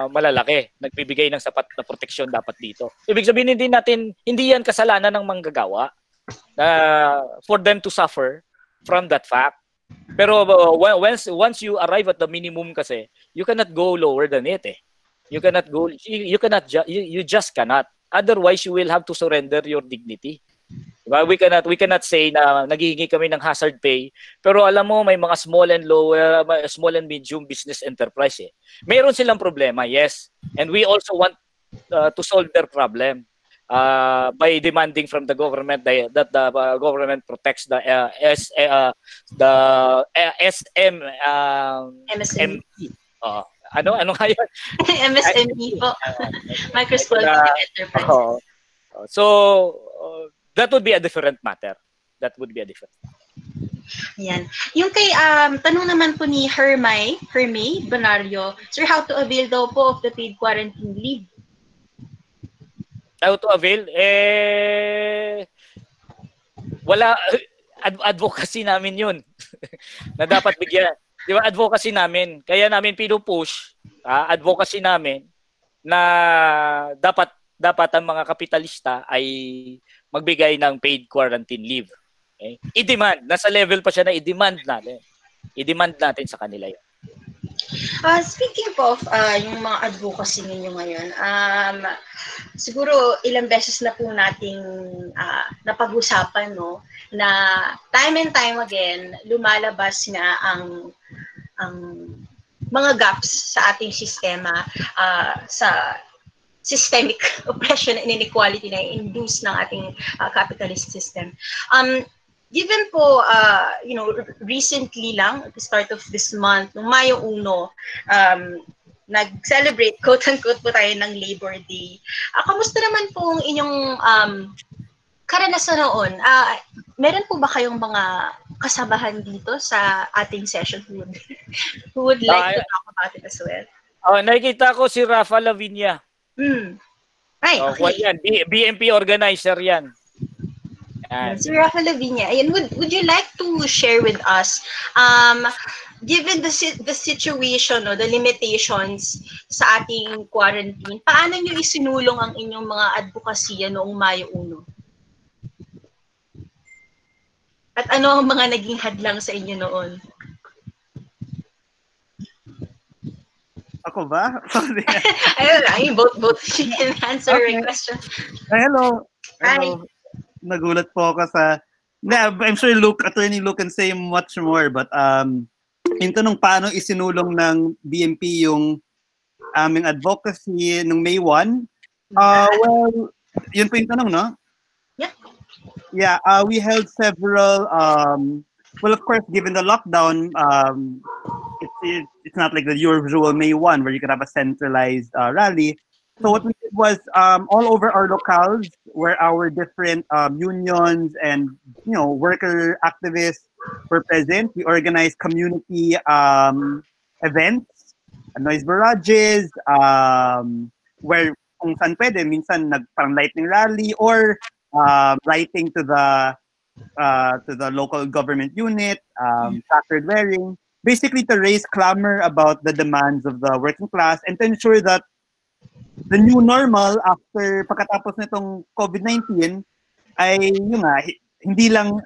malalaki. Nagbibigay ng sapat na proteksyon dapat dito. Ibig sabihin hindi natin, hindi yan kasalanan ng manggagawa uh, for them to suffer from that fact. Pero uh, once once you arrive at the minimum kasi, you cannot go lower than it eh. You cannot go you, you cannot you, you just cannot. Otherwise you will have to surrender your dignity. Diba? We cannot we cannot say na naghihingi kami ng hazard pay pero alam mo may mga small and low uh, small and medium business enterprise eh. Meron silang problema, yes. And we also want uh, to solve their problem uh, by demanding from the government that, that the uh, government protects the uh, S uh, the uh, SM uh, MSME. Uh, ano ano nga yun? MSME po. Micro-small enterprise. Uh, so uh, that would be a different matter. That would be a different Yan. Yung kay, um, tanong naman po ni Hermay, Hermay Bonario, Sir, how to avail daw po of the paid quarantine leave? How to avail? Eh, wala, ad- advocacy namin yun. na dapat bigyan. Di ba, advocacy namin. Kaya namin pinupush, uh, advocacy namin, na dapat dapat ang mga kapitalista ay magbigay ng paid quarantine leave. Okay? I-demand. Nasa level pa siya na i-demand natin. I-demand natin sa kanila yun. Uh, speaking of uh, yung mga advocacy ninyo ngayon, um, siguro ilang beses na po nating uh, napag-usapan no, na time and time again, lumalabas na ang ang mga gaps sa ating sistema uh, sa systemic oppression and inequality na induce ng ating uh, capitalist system. Um, given po, uh, you know, recently lang, at the start of this month, noong Mayo 1, um, nag-celebrate, quote-unquote po tayo ng Labor Day. Uh, kamusta naman po ang inyong um, karanasan noon? Uh, meron po ba kayong mga kasabahan dito sa ating session who would, who would like uh, to talk about it as well? Oh, nakikita ko si Rafa Lavinia. Hmm. Ay, oh, okay. yan. B- BMP organizer yan. yan. Si Rafa Lavinia, ayan, would, would you like to share with us, um, given the the situation no, the limitations sa ating quarantine, paano niyo isinulong ang inyong mga advokasya noong Mayo 1? At ano ang mga naging hadlang sa inyo noon? Ako ba? Sorry. Ayun, I mean, both, both you can answer okay. your question. hello. Hi. Nagulat po ako sa... Yeah, I'm sure Luke, Attorney Luke can say much more, but um, yung tanong paano isinulong ng BMP yung aming advocacy nung May 1, uh, well, yun po yung tanong, no? Yeah. Yeah, uh, we held several um, well, of course, given the lockdown, um, it's, it's not like the usual May 1 where you could have a centralized uh, rally. So what we did was um, all over our locales where our different um, unions and you know worker activists were present. We organized community um, events, noise barrages, um, where kung saan pwede, minsan nag lightning rally or uh, writing to the uh, to the local government unit, um, wearing, basically to raise clamor about the demands of the working class and to ensure that the new normal after pagkatapos nitong COVID-19 ay yun nga, hindi lang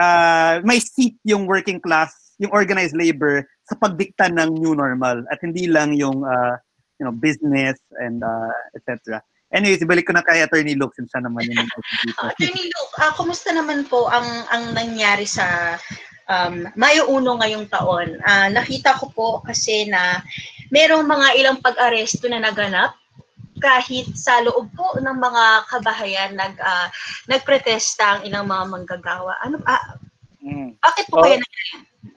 uh, may seat yung working class, yung organized labor sa pagdikta ng new normal at hindi lang yung uh, you know business and uh, etc. Anyways, ibalik ko na kay Attorney Luke since siya naman yung Attorney Luke, uh, kumusta naman po ang ang nangyari sa um, Mayo Uno ngayong taon? Uh, nakita ko po kasi na merong mga ilang pag-aresto na naganap kahit sa loob po ng mga kabahayan nag uh, nagprotesta ang ilang mga manggagawa. Ano ah, mm. Bakit po oh, kaya nangyari?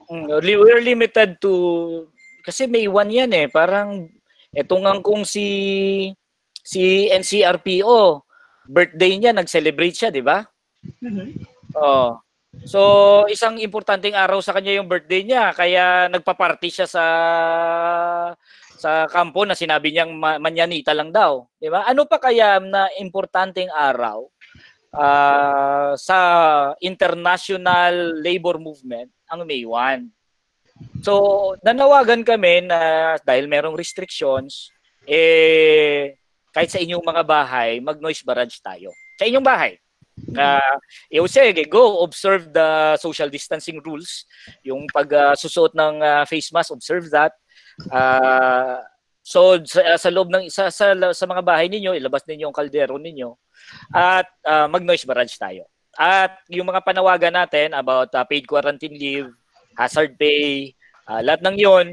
Mm, we're limited to kasi may one yan eh. Parang etong nga kung si si NCRPO birthday niya nag-celebrate siya, di ba? Mm-hmm. Oh. So, isang importanteng araw sa kanya yung birthday niya, kaya nagpa-party siya sa sa kampo na sinabi niyang manyanita lang daw, 'di ba? Ano pa kaya na importanteng araw uh, sa international labor movement ang May 1? So, nanawagan kami na dahil merong restrictions, eh kahit sa inyong mga bahay, mag-noise barrage tayo. Sa inyong bahay. Uh, eh, sige, go observe the social distancing rules. Yung pagsusuot uh, ng uh, face mask, observe that. Uh, so sa, sa loob ng isa sa, sa mga bahay ninyo, ilabas ninyo ang kaldero ninyo at uh, mag-noise barrage tayo. At yung mga panawagan natin about uh, paid quarantine leave, hazard pay, uh, lahat ng yon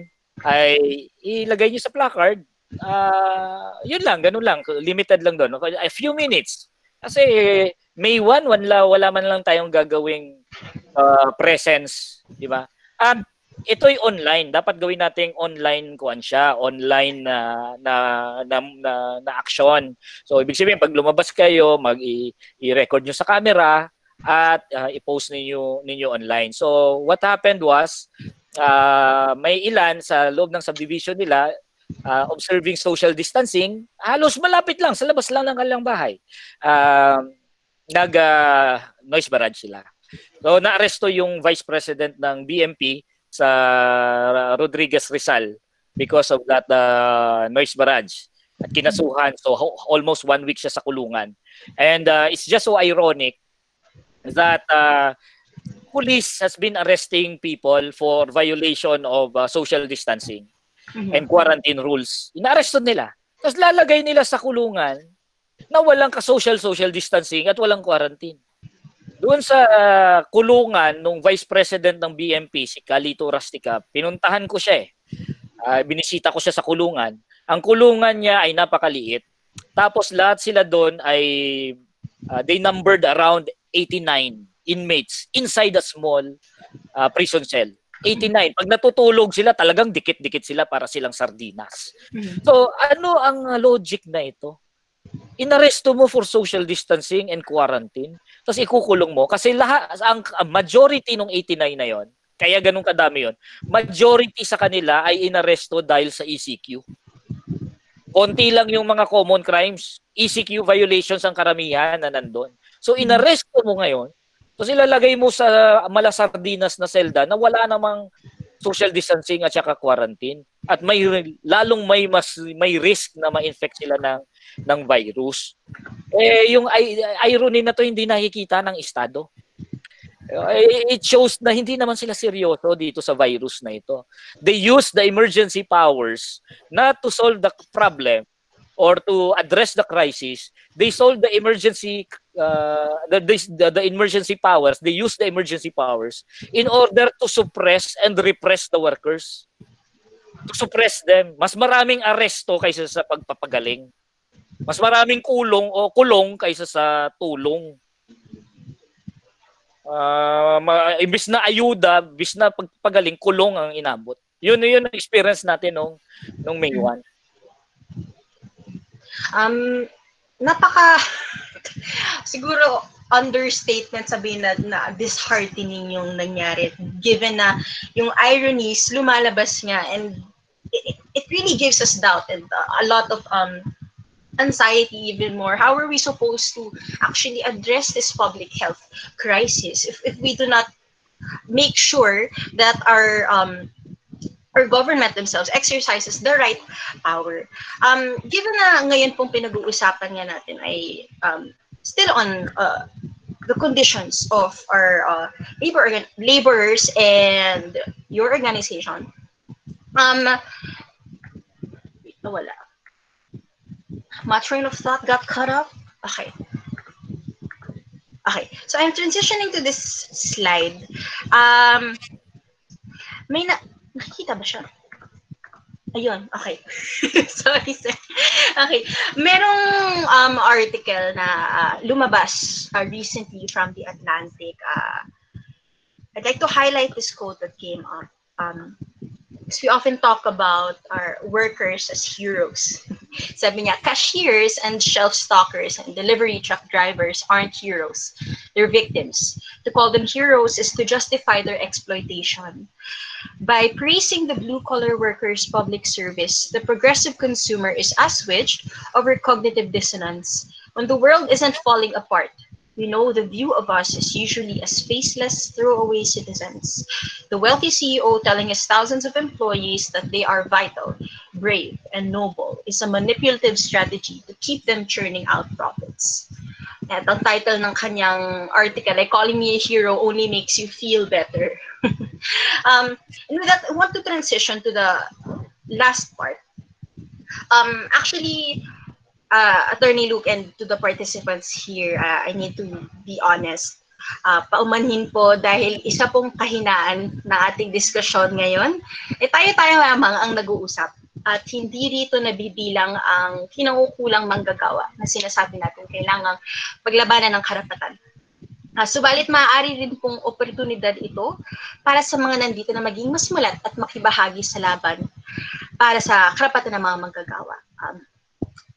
ay ilagay niyo sa placard. Uh, yun lang, ganun lang. Limited lang doon. A few minutes. Kasi May 1, wala, wala man lang tayong gagawing uh, presence. Di ba? At ito'y online. Dapat gawin nating online kuan siya, online na na na, na, na action. So ibig sabihin pag lumabas kayo, mag i-record niyo sa camera at uh, i-post niyo ninyo online. So what happened was uh, may ilan sa loob ng subdivision nila uh, observing social distancing, halos malapit lang sa labas lang ng kanilang bahay. Uh, nag uh, noise barrage sila. So naaresto yung vice president ng BMP sa Rodriguez Rizal because of that uh, noise barrage at kinasuhan. So almost one week siya sa kulungan. And uh, it's just so ironic that uh, police has been arresting people for violation of uh, social distancing mm-hmm. and quarantine rules. Inaresto nila. Tapos lalagay nila sa kulungan na walang ka-social social distancing at walang quarantine. Doon sa uh, kulungan nung Vice President ng BMP, si Calito Rastica, pinuntahan ko siya eh. Uh, binisita ko siya sa kulungan. Ang kulungan niya ay napakaliit. Tapos lahat sila doon ay uh, they numbered around 89 inmates inside a small uh, prison cell. 89. Pag natutulog sila, talagang dikit-dikit sila para silang sardinas. Mm-hmm. So, ano ang logic na ito? Inaresto mo for social distancing and quarantine, tapos ikukulong mo kasi lahat ang majority ng 89 na yon, kaya ganun kadami yon. Majority sa kanila ay inaresto dahil sa ECQ. Konti lang yung mga common crimes, ECQ violations ang karamihan na nandoon. So inaresto mo ngayon, tapos ilalagay mo sa malasardinas na selda na wala namang social distancing at saka quarantine at may lalong may mas may risk na ma-infect sila ng ng virus. Eh, yung irony na to hindi nakikita ng Estado. Eh, it shows na hindi naman sila seryoso dito sa virus na ito. They use the emergency powers not to solve the problem or to address the crisis. They solve the emergency uh, the, the, the emergency powers. They use the emergency powers in order to suppress and repress the workers. To suppress them. Mas maraming aresto kaysa sa pagpapagaling. Mas maraming kulong o kulong kaysa sa tulong. Uh, ma- imbis na ayuda, imbis na pagpagaling, kulong ang inabot. Yun yun ang experience natin nung nung May 1. Um napaka siguro understatement sabihin na, na disheartening yung nangyari given na yung ironies lumalabas nga and it, it really gives us doubt and a lot of um anxiety even more. How are we supposed to actually address this public health crisis if, if we do not make sure that our um, our government themselves exercises the right power. Um, given na ngayon pong pinag-uusapan nga natin ay um, still on uh, the conditions of our uh, labor laborers and your organization. Um, wala my train of thought got cut off. Okay. Okay, so I'm transitioning to this slide. Um, may na, nakikita ba siya? Ayun, okay. Sorry, sir. Okay. Merong um, article na uh, lumabas uh, recently from The Atlantic. Uh, I'd like to highlight this quote that came up. Um, we often talk about our workers as heroes. Sabi niya, cashiers and shelf stockers and delivery truck drivers aren't heroes. They're victims. To call them heroes is to justify their exploitation. By praising the blue-collar workers' public service, the progressive consumer is assuaged over cognitive dissonance. When the world isn't falling apart, we know the view of us is usually as faceless, throwaway citizens. The wealthy CEO telling his thousands of employees that they are vital, brave, and noble is a manipulative strategy to keep them churning out profits. At ang title ng kanyang article ay Calling Me a Hero Only Makes You Feel Better. um, and with that, I want to transition to the last part. Um, actually, uh, Attorney Luke and to the participants here, uh, I need to be honest. Uh, paumanhin po dahil isa pong kahinaan ng ating diskusyon ngayon, eh tayo-tayo lamang ang nag-uusap at hindi rito nabibilang ang kinaukulang manggagawa na sinasabi natin kailangang paglabanan ng karapatan. Uh, subalit maaari rin pong oportunidad ito para sa mga nandito na maging mas mulat at makibahagi sa laban para sa karapatan ng mga manggagawa. Um,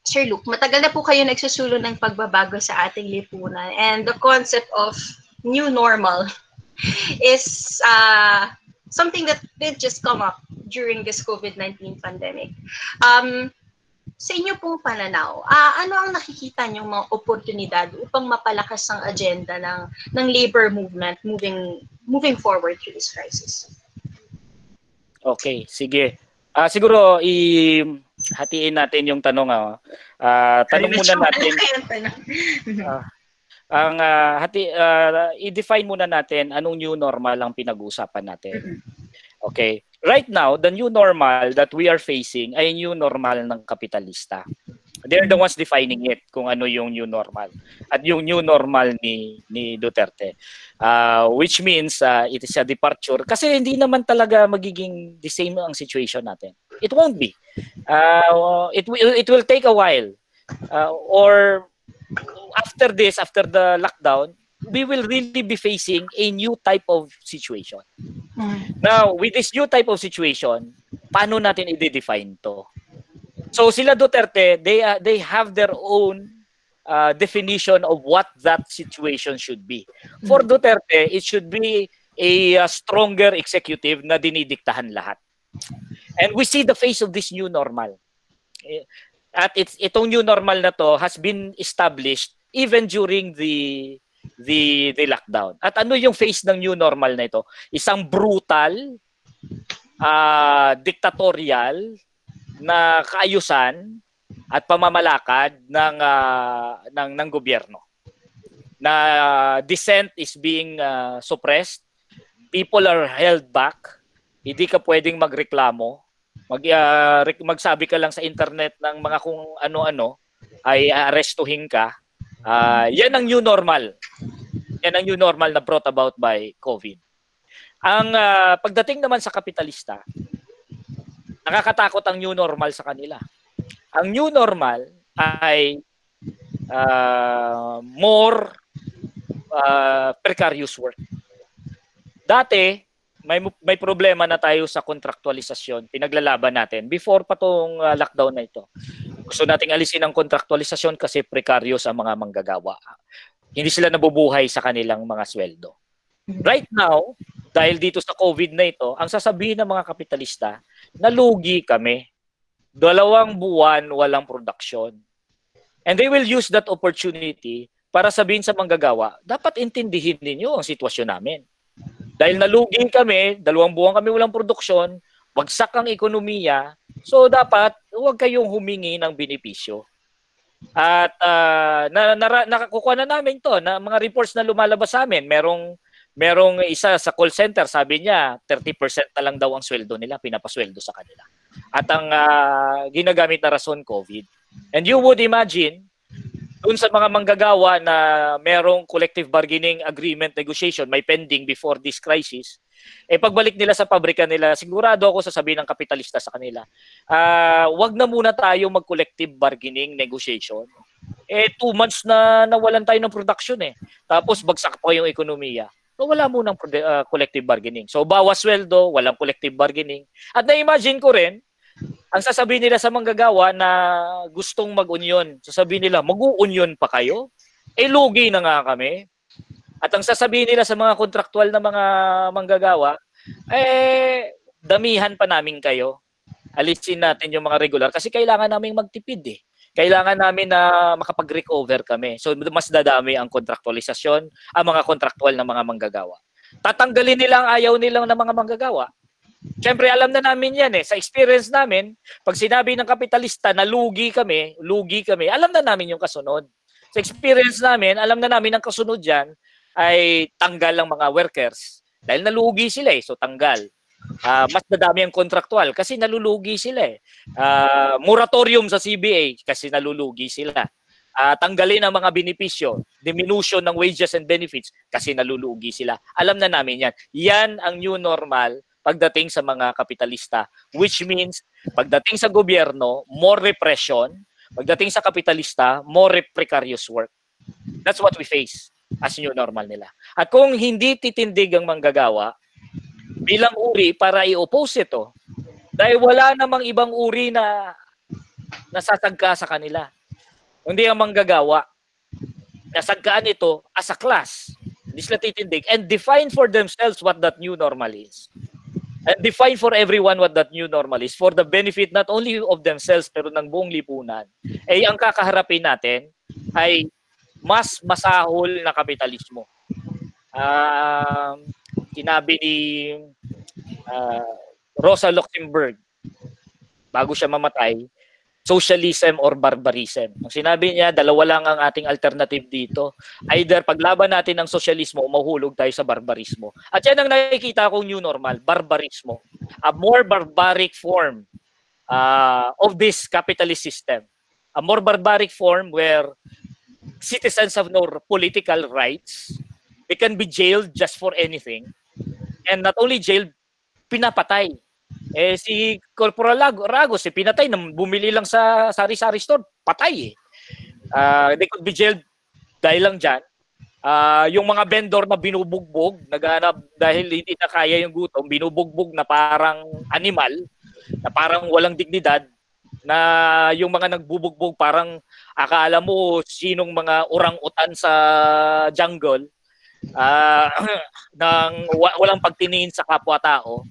Sir Luke, matagal na po kayo nagsusulo ng pagbabago sa ating lipunan and the concept of new normal is uh, something that did just come up during this COVID-19 pandemic. Um, sa inyo pong pananaw, uh, ano ang nakikita niyong mga oportunidad upang mapalakas ang agenda ng ng labor movement moving moving forward through this crisis? Okay, sige. Uh, siguro i hatiin natin yung tanong ah. Uh, tanong muna natin. uh, ang uh, hati uh, i-define muna natin anong new normal ang pinag-uusapan natin. Okay. Right now, the new normal that we are facing ay new normal ng kapitalista. They're the ones defining it kung ano yung new normal. At yung new normal ni ni Duterte. Uh, which means uh, it is a departure kasi hindi naman talaga magiging the same ang situation natin. It won't be. Uh, it will it will take a while. Uh, or after this, after the lockdown, we will really be facing a new type of situation. Now, with this new type of situation, paano natin i-define to? So sila Duterte, they uh, they have their own uh, definition of what that situation should be. For mm. Duterte, it should be a, a stronger executive na dinidiktahan lahat. And we see the face of this new normal. Eh, at it's itong new normal na to has been established even during the the the lockdown. At ano yung face ng new normal na ito? Isang brutal, uh, dictatorial, na kaayusan at pamamalakad ng uh, ng ng gobyerno. Na dissent is being uh, suppressed, people are held back, hindi ka pwedeng magreklamo, mag uh, magsabi ka lang sa internet ng mga kung ano-ano ay arestuhin ka. Uh, yan ang new normal. Yan ang new normal na brought about by COVID. Ang uh, pagdating naman sa kapitalista, nakakatakot ang new normal sa kanila. Ang new normal ay uh, more uh, precarious work. Dati, may may problema na tayo sa contractualisasyon. Pinaglalaban natin before pa tong uh, lockdown na ito. Gusto nating alisin ang contractualisasyon kasi precarious ang mga manggagawa. Hindi sila nabubuhay sa kanilang mga sweldo. Right now, dahil dito sa COVID na ito, ang sasabihin ng mga kapitalista, nalugi kami. Dalawang buwan walang production. And they will use that opportunity para sabihin sa manggagawa, dapat intindihin ninyo ang sitwasyon namin. Dahil nalugi kami, dalawang buwan kami walang produksyon, wagsak ang ekonomiya, so dapat huwag kayong humingi ng benepisyo. At uh, na, na, nakakuha na namin to na mga reports na lumalabas sa amin. Merong merong isa sa call center, sabi niya 30% na lang daw ang sweldo nila, pinapasweldo sa kanila. At ang uh, ginagamit na rason COVID. And you would imagine doon sa mga manggagawa na merong collective bargaining agreement negotiation may pending before this crisis, eh pagbalik nila sa pabrika nila, sigurado ako sasabihin ng kapitalista sa kanila, uh, wag na muna tayo mag-collective bargaining negotiation. Eh two months na nawalan tayo ng production eh. Tapos bagsak pa yung ekonomiya. So wala munang uh, collective bargaining. So bawas sweldo, walang collective bargaining. At na-imagine ko rin, ang sasabihin nila sa manggagawa na gustong mag-union, sasabihin nila, mag-uunion pa kayo? Eh, lugi na nga kami. At ang sasabihin nila sa mga kontraktual na mga manggagawa, eh, damihan pa namin kayo. Alisin natin yung mga regular kasi kailangan namin magtipid eh. Kailangan namin na makapag-recover kami. So, mas dadami ang kontraktualisasyon, ang mga kontraktual na mga manggagawa. Tatanggalin nila ang ayaw nilang ng mga manggagawa Siyempre, alam na namin yan eh. Sa experience namin, pag sinabi ng kapitalista na lugi kami, lugi kami, alam na namin yung kasunod. Sa experience namin, alam na namin ang kasunod dyan ay tanggal ang mga workers. Dahil nalugi sila eh, so tanggal. Uh, mas nadami ang kontraktual kasi nalulugi sila eh. Uh, moratorium sa CBA kasi nalulugi sila. Uh, tanggalin ang mga benepisyo, diminution ng wages and benefits kasi nalulugi sila. Alam na namin yan. Yan ang new normal pagdating sa mga kapitalista. Which means, pagdating sa gobyerno, more repression. Pagdating sa kapitalista, more precarious work. That's what we face as new normal nila. At kung hindi titindig ang manggagawa, bilang uri para i-oppose ito, dahil wala namang ibang uri na nasasagka sa kanila. Hindi ang manggagawa. Nasagkaan ito as a class. Hindi sila titindig and define for themselves what that new normal is and define for everyone what that new normal is for the benefit not only of themselves pero ng buong lipunan. Eh ang kakaharapin natin ay mas masahol na kapitalismo. Uh, sinabi ni uh, Rosa Luxemburg bago siya mamatay, socialism or barbarism. Ang sinabi niya, dalawa lang ang ating alternative dito. Either paglaban natin ng sosyalismo o mahulog tayo sa barbarismo. At yan ang nakikita kong new normal, barbarismo. A more barbaric form uh, of this capitalist system. A more barbaric form where citizens have no political rights. They can be jailed just for anything. And not only jailed, pinapatay eh si Corporal Ragos, si pinatay nang bumili lang sa sari-sari store, patay eh. Uh, they could be jailed dahil lang dyan. Uh, yung mga vendor na binubugbog, naghanap dahil hindi na kaya yung gutom, binubugbog na parang animal, na parang walang dignidad, na yung mga nagbubugbog parang akala mo sinong mga orang-utan sa jungle, uh, nang walang pagtingin sa kapwa-tao.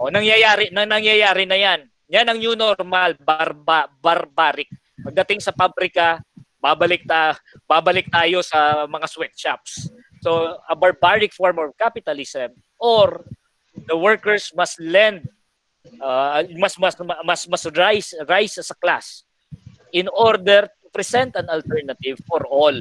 O, nangyayari, na, nangyayari na yan. Yan ang new normal, barba, barbaric. Pagdating sa pabrika, babalik ta babalik tayo sa mga sweatshops. So a barbaric form of capitalism or the workers must lend uh, must must must must rise rise as a class in order to present an alternative for all.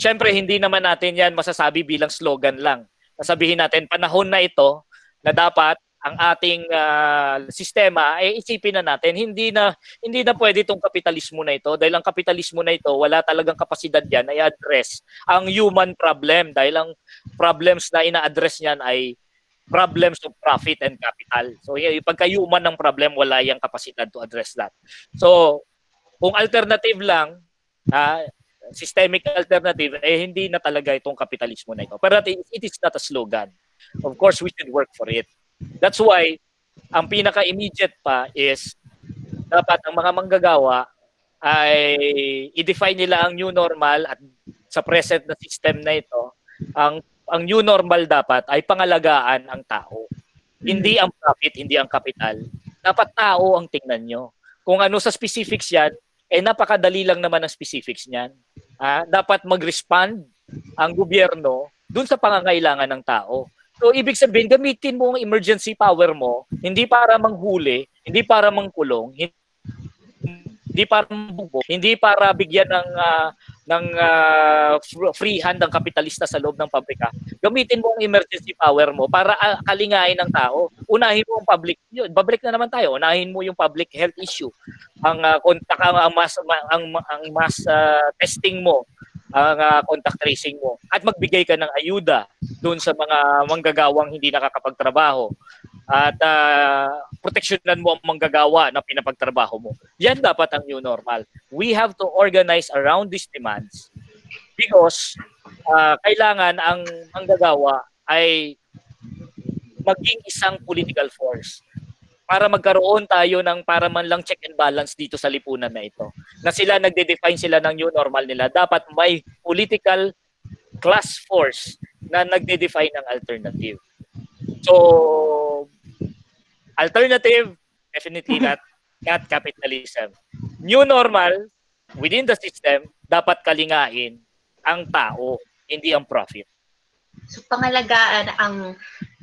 Siyempre hindi naman natin 'yan masasabi bilang slogan lang. Sasabihin natin panahon na ito na dapat ang ating uh, sistema ay eh, isipin na natin hindi na hindi na pwede itong kapitalismo na ito dahil ang kapitalismo na ito wala talagang kapasidad yan ay address ang human problem dahil ang problems na ina-address niyan ay problems of profit and capital. So yung pagka-human ng problem wala yang kapasidad to address that. So kung alternative lang uh, systemic alternative, eh hindi na talaga itong kapitalismo na ito. Pero it, is not a slogan. Of course, we should work for it. That's why, ang pinaka-immediate pa is dapat ang mga manggagawa ay i-define nila ang new normal at sa present na system na ito, ang ang new normal dapat ay pangalagaan ang tao. Hindi ang profit, hindi ang kapital. Dapat tao ang tingnan nyo. Kung ano sa specifics yan, eh napakadali lang naman ang specifics niyan. Ah, dapat mag-respond ang gobyerno dun sa pangangailangan ng tao. So ibig sabihin gamitin mo ang emergency power mo hindi para manghuli, hindi para mangkulong, hindi para bubo, hindi para bigyan ng uh, ng uh, free hand ng kapitalista sa loob ng pabrika. Gamitin mo ang emergency power mo para uh, kalingain ng tao. Unahin mo ang public, yun, babalik na naman tayo. Unahin mo yung public health issue. Ang uh, kontak ang mass ang, ang mass uh, testing mo ang uh, contact tracing mo at magbigay ka ng ayuda doon sa mga manggagawang hindi nakakapagtrabaho at uh, proteksyonan mo ang manggagawa na pinapagtrabaho mo. Yan dapat ang new normal. We have to organize around these demands because uh, kailangan ang manggagawa ay maging isang political force para magkaroon tayo ng para man lang check and balance dito sa lipunan na ito. Na sila nagde-define sila ng new normal nila. Dapat may political class force na nagde-define ng alternative. So, alternative, definitely not, not capitalism. New normal, within the system, dapat kalingain ang tao, hindi ang profit. So, pangalagaan ang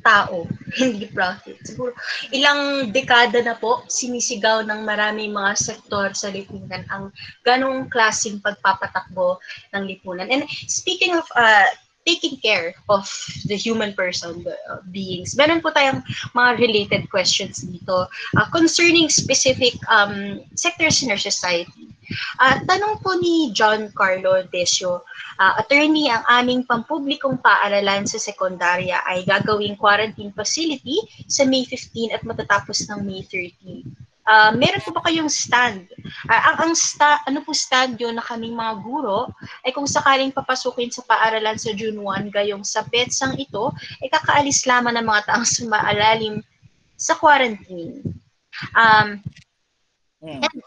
tao, hindi profit. Siguro, ilang dekada na po sinisigaw ng maraming mga sektor sa lipunan ang ganong klaseng pagpapatakbo ng lipunan. And speaking of uh, taking care of the human person, uh, beings. Meron po tayong mga related questions dito uh, concerning specific um, sectors in our society. Uh, tanong po ni John Carlo Desio, uh, attorney, ang aming pampublikong paaralan sa sekundarya ay gagawing quarantine facility sa May 15 at matatapos ng May 30 uh, meron po ba kayong stand? Uh, ang, ang sta, ano po stand yun na kaming mga guro ay kung sakaling papasukin sa paaralan sa June 1 gayong sa petsang ito, ay kakaalis lamang ng mga taong sumaalalim sa quarantine. Um, hmm. and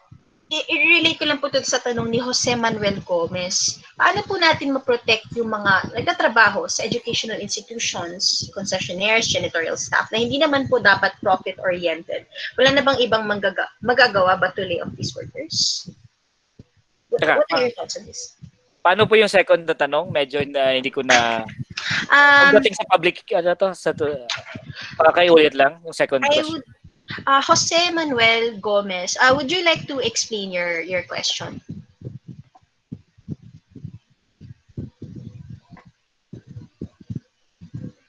i-relate ko lang po ito sa tanong ni Jose Manuel Gomez. Paano po natin ma-protect yung mga nagtatrabaho sa educational institutions, concessionaires, janitorial staff na hindi naman po dapat profit-oriented? Wala na bang ibang magaga- magagawa ba to lay off these workers? What, what are your thoughts on this? Paano po yung second na tanong? Medyo na hindi ko na um, Pagdating sa public ano to sa to, pakakaiulit lang yung second I question. Would, Uh, Jose Manuel Gomez, uh, would you like to explain your, your question?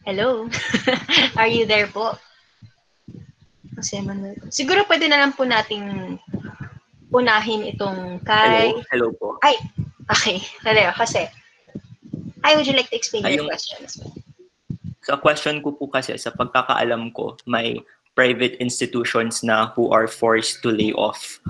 Hello? Are you there po? Jose Manuel. Siguro pwede na lang po nating unahin itong kay... Hello, hello po. Ay, okay. Hello, Jose. Hi, would you like to explain Ay, your yung, question as well? Sa question ko po kasi, sa pagkakaalam ko, may private institutions na who are forced to lay off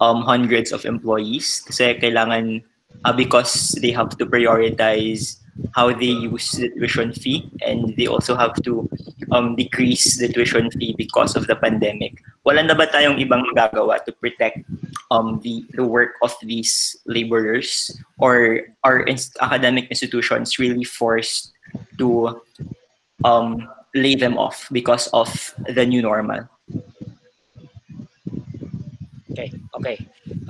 um, hundreds of employees kasi kailangan uh, because they have to prioritize how they use the tuition fee and they also have to um, decrease the tuition fee because of the pandemic. Wala na ba tayong ibang magagawa to protect um, the, the work of these laborers or are academic institutions really forced to um, lay them off because of the new normal. Okay, okay.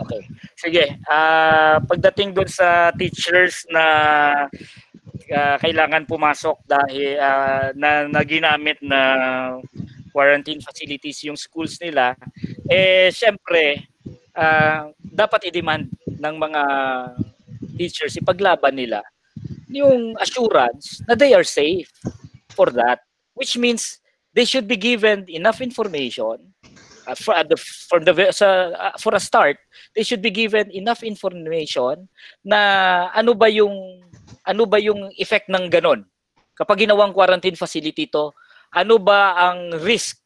Okay. Sige, uh, pagdating doon sa teachers na uh, kailangan pumasok dahil uh, na naginamit na quarantine facilities yung schools nila, eh syempre uh, dapat i-demand ng mga teachers ipaglaban nila yung assurance na they are safe for that which means they should be given enough information uh, for uh, the for the uh, for a start they should be given enough information na ano ba yung ano ba yung effect ng ganon. Kapag ginawang quarantine facility to ano ba ang risk?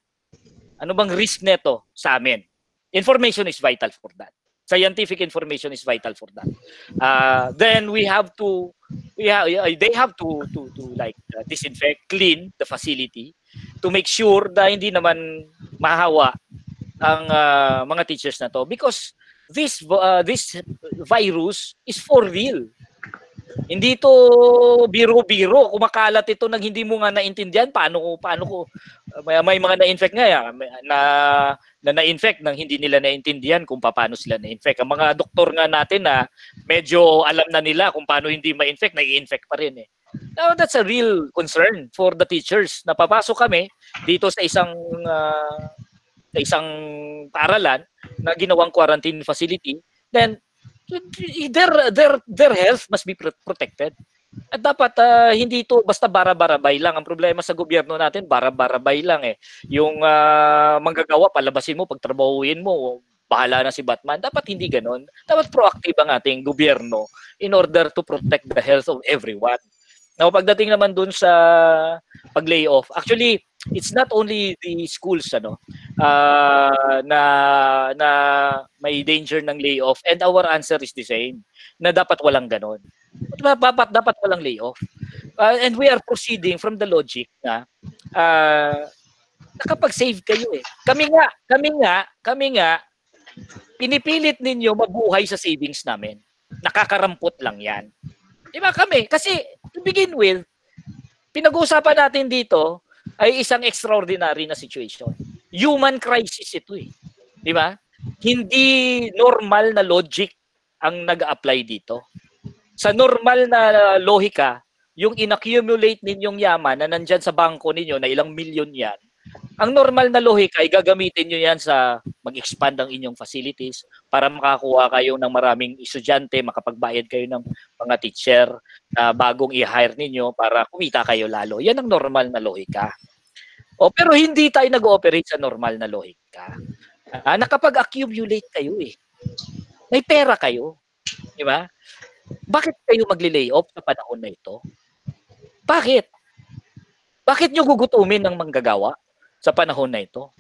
Ano bang risk nito sa amin? Information is vital for that Scientific information is vital for that. Uh, then we have to we have they have to to to like uh, disinfect, clean the facility to make sure na hindi naman mahawa ang uh, mga teachers na to because this uh, this virus is for real. Hindi to biro-biro. Kumakalat ito nang hindi mo nga naintindihan paano ko paano ko may, may mga na-infect nga na na na-infect nang hindi nila naintindihan kung paano sila na-infect. Ang mga doktor nga natin na medyo alam na nila kung paano hindi ma-infect, na-infect pa rin eh. Now, that's a real concern for the teachers. Napapasok kami dito sa isang uh, sa isang paaralan na ginawang quarantine facility, then their their their health must be protected. At dapat uh, hindi ito basta bara-barabay lang. Ang problema sa gobyerno natin, bara-barabay lang eh. Yung uh, manggagawa, palabasin mo, pagtrabahuin mo, bahala na si Batman. Dapat hindi ganon. Dapat proactive ang ating gobyerno in order to protect the health of everyone. Now, pagdating naman dun sa pag-layoff, actually, it's not only the schools ano uh, na na may danger ng layoff and our answer is the same na dapat walang ganon. Dapat dapat walang layoff. Uh, and we are proceeding from the logic na uh, nakapag-save kayo eh. Kami nga, kami nga, kami nga pinipilit ninyo mabuhay sa savings namin. Nakakarampot lang 'yan. Di ba kami? Kasi to begin with, pinag-uusapan natin dito ay isang extraordinary na situation. Human crisis ito eh. Di ba? Hindi normal na logic ang nag-apply dito. Sa normal na lohika, yung inaccumulate ninyong yaman na nandyan sa bangko ninyo na ilang milyon yan, ang normal na lohika ay gagamitin nyo yan sa mag-expand ang inyong facilities para makakuha kayo ng maraming estudyante, makapagbayad kayo ng mga teacher na bagong i-hire ninyo para kumita kayo lalo. Yan ang normal na lohika. O, pero hindi tayo nag-ooperate sa normal na lohika. Ah, nakapag-accumulate kayo eh. May pera kayo. Di ba? Bakit kayo magli-lay off sa panahon na ito? Bakit? Bakit nyo gugutumin ng manggagawa? Sa panahon na ito.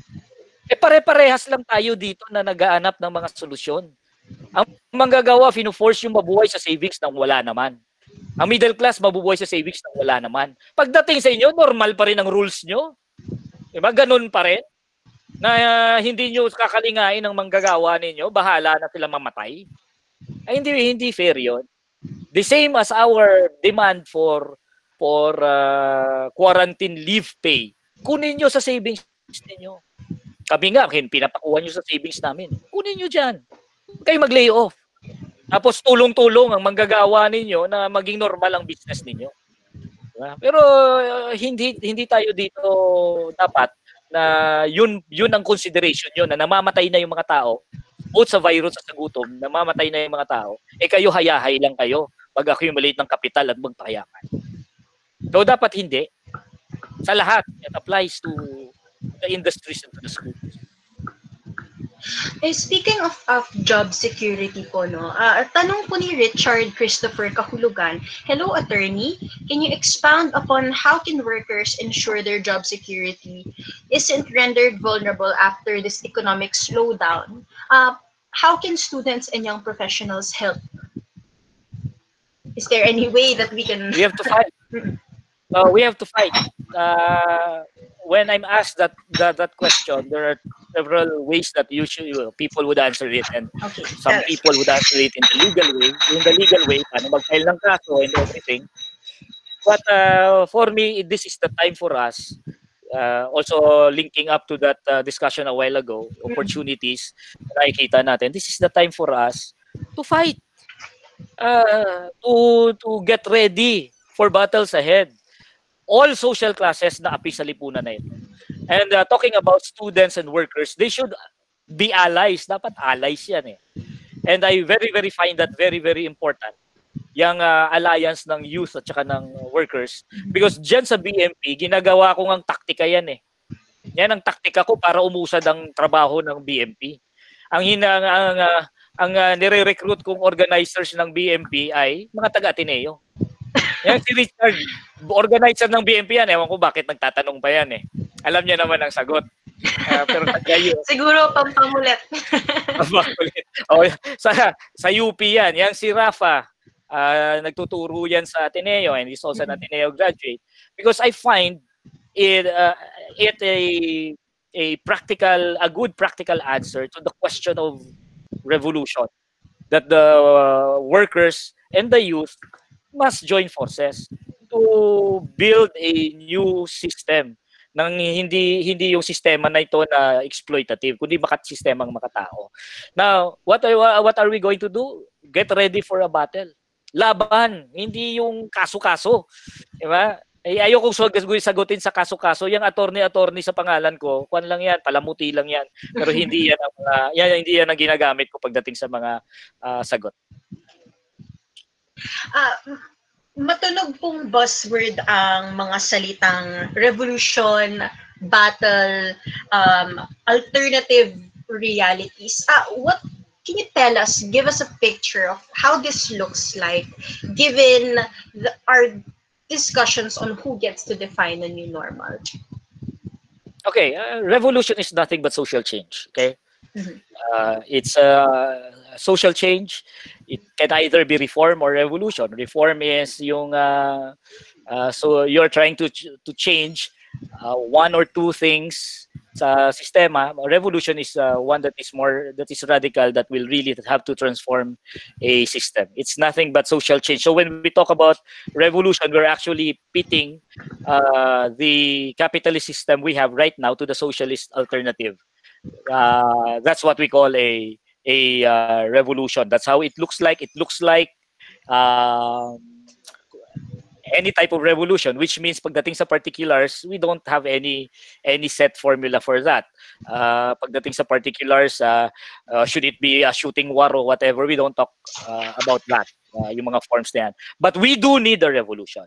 Eh pare-parehas lang tayo dito na nagaanap ng mga solusyon. Ang manggagawa, fino-force yung mabuhay sa savings nang wala naman. Ang middle class, mabubuhay sa savings nang wala naman. Pagdating sa inyo, normal pa rin ang rules nyo. Diba? Ganun pa rin. Na uh, hindi nyo kakalingain ng manggagawa ninyo, bahala na sila mamatay. Ay, hindi, hindi fair yon. The same as our demand for for uh, quarantine leave pay kunin nyo sa savings ninyo. Kami nga, pinapakuha nyo sa savings namin. Kunin nyo dyan. Kayo mag-lay off. Tapos tulong-tulong ang manggagawa ninyo na maging normal ang business ninyo. Diba? Pero uh, hindi hindi tayo dito dapat na yun yun ang consideration yun na namamatay na yung mga tao both sa virus at sa gutom, namamatay na yung mga tao, eh kayo hayahay lang kayo mag-accumulate ng kapital at magpayaman. So dapat hindi sa lahat. It applies to the industries and to the schools. Eh, speaking of, of job security po, no, uh, tanong po ni Richard Christopher Kahulugan, Hello, attorney. Can you expound upon how can workers ensure their job security isn't rendered vulnerable after this economic slowdown? Uh, how can students and young professionals help? Is there any way that we can... We have to fight. uh, we have to fight. Uh, when I'm asked that, that that question, there are several ways that usually people would answer it, and okay. some people would answer it in the legal way. In the legal way, paano mag-file ng kaso and everything. But uh, for me, this is the time for us. Uh, also linking up to that uh, discussion a while ago, mm-hmm. opportunities na nakikita natin. This is the time for us to fight, uh, to to get ready for battles ahead all social classes na api sa lipunan na ito. And uh, talking about students and workers, they should be allies. Dapat allies yan eh. And I very, very find that very, very important. Yung uh, alliance ng youth at saka ng workers. Because dyan sa BMP, ginagawa ko ng taktika yan eh. Yan ang taktika ko para umusad ang trabaho ng BMP. Ang hina ang, ang, uh, ang uh, nire-recruit kong organizers ng BMP ay mga taga-Ateneo. Yan si Richard, organizer ng BMP yan. Ewan ko bakit nagtatanong pa yan eh. Alam niya naman ang sagot. Uh, pero taga Siguro pampamulit. pampamulit. oh, sa, sa UP yan. Yan si Rafa. Uh, nagtuturo yan sa Ateneo and he's also an Ateneo graduate. Because I find it, uh, it a, a practical, a good practical answer to the question of revolution. That the workers and the youth must join forces to build a new system nang hindi hindi yung sistema na ito na exploitative kundi makat sistemang makatao. Now, what are, what are we going to do? Get ready for a battle. Laban, hindi yung kaso-kaso. Di ba? Eh, ayoko sagutin sa kaso-kaso. Yung attorney-attorney sa pangalan ko, kwan lang yan, palamuti lang yan. Pero hindi yan ang, uh, yan, hindi yan ang ginagamit ko pagdating sa mga uh, sagot. Uh, matunog pong buzzword ang mga salitang revolution, battle, um, alternative realities. Uh, what can you tell us, give us a picture of how this looks like given the, our discussions on who gets to define the new normal? Okay, uh, revolution is nothing but social change. Okay, mm-hmm. uh, it's a social change it can either be reform or revolution. Reform is yung uh, uh, so you're trying to to change uh, one or two things sa sistema. Revolution is uh, one that is more that is radical that will really have to transform a system. It's nothing but social change. So when we talk about revolution, we're actually pitting uh, the capitalist system we have right now to the socialist alternative. Uh, that's what we call a a uh, revolution. That's how it looks like. It looks like um, any type of revolution, which means pagdating sa particulars, we don't have any any set formula for that. Uh, pagdating sa particulars, uh, uh, should it be a shooting war or whatever, we don't talk uh, about that, uh, yung mga forms na yan. But we do need a revolution.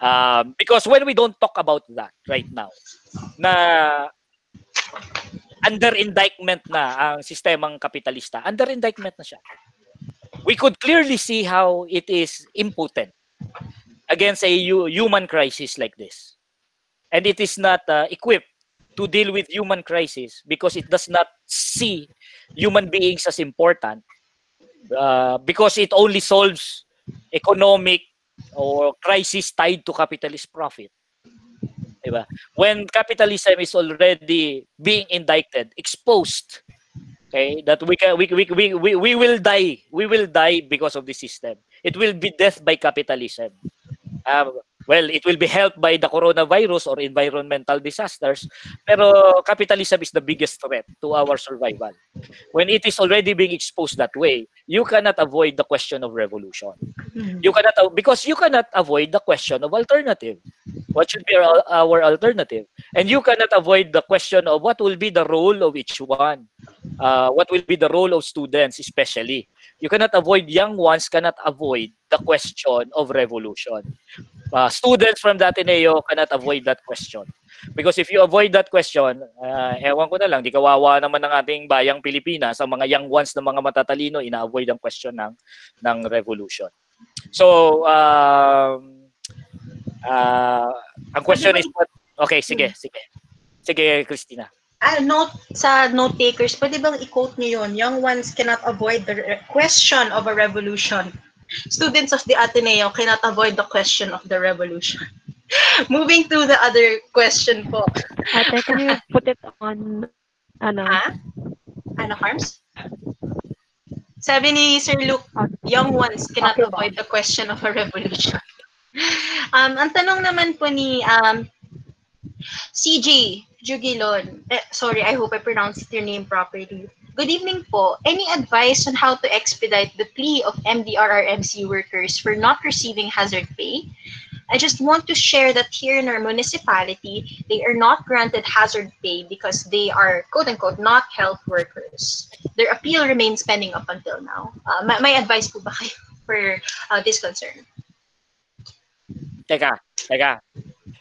Um, because when we don't talk about that right now, na under indictment na ang sistemang kapitalista. Under indictment na siya. We could clearly see how it is impotent against a human crisis like this. And it is not uh, equipped to deal with human crisis because it does not see human beings as important uh, because it only solves economic or crisis tied to capitalist profit. When capitalism is already being indicted, exposed, okay, that we can we, we, we, we, we will die. We will die because of the system. It will be death by capitalism. Um, well, it will be helped by the coronavirus or environmental disasters, pero capitalism is the biggest threat to our survival. When it is already being exposed that way, you cannot avoid the question of revolution. You cannot because you cannot avoid the question of alternative. What should be our, our alternative? And you cannot avoid the question of what will be the role of each one. Uh, what will be the role of students especially. You cannot avoid young ones cannot avoid the question of revolution. Uh, students from the Ateneo cannot avoid that question. Because if you avoid that question, uh, ewan ko na lang, di kawawa naman ng ating bayang Pilipinas, ang mga young ones ng mga matatalino, ina-avoid ang question ng, ng revolution. So, um, uh, ang question is, okay, sige, sige. Sige, Christina. Uh, note sa note takers, pwede bang i-quote niyo yun? Young ones cannot avoid the question of a revolution students of the Ateneo cannot avoid the question of the revolution. Moving to the other question po. Ate, can you put it on, ano? Ha? Ano, Harms? Sabi ni Sir Luke, young ones cannot okay. avoid the question of a revolution. um, ang tanong naman po ni um, CJ Jugilon, eh, sorry, I hope I pronounced your name properly. Good evening po. Any advice on how to expedite the plea of MDRRMC workers for not receiving hazard pay? I just want to share that here in our municipality, they are not granted hazard pay because they are quote unquote not health workers. Their appeal remains pending up until now. Uh, may, may advice po ba kayo for uh, this concern? Teka, teka.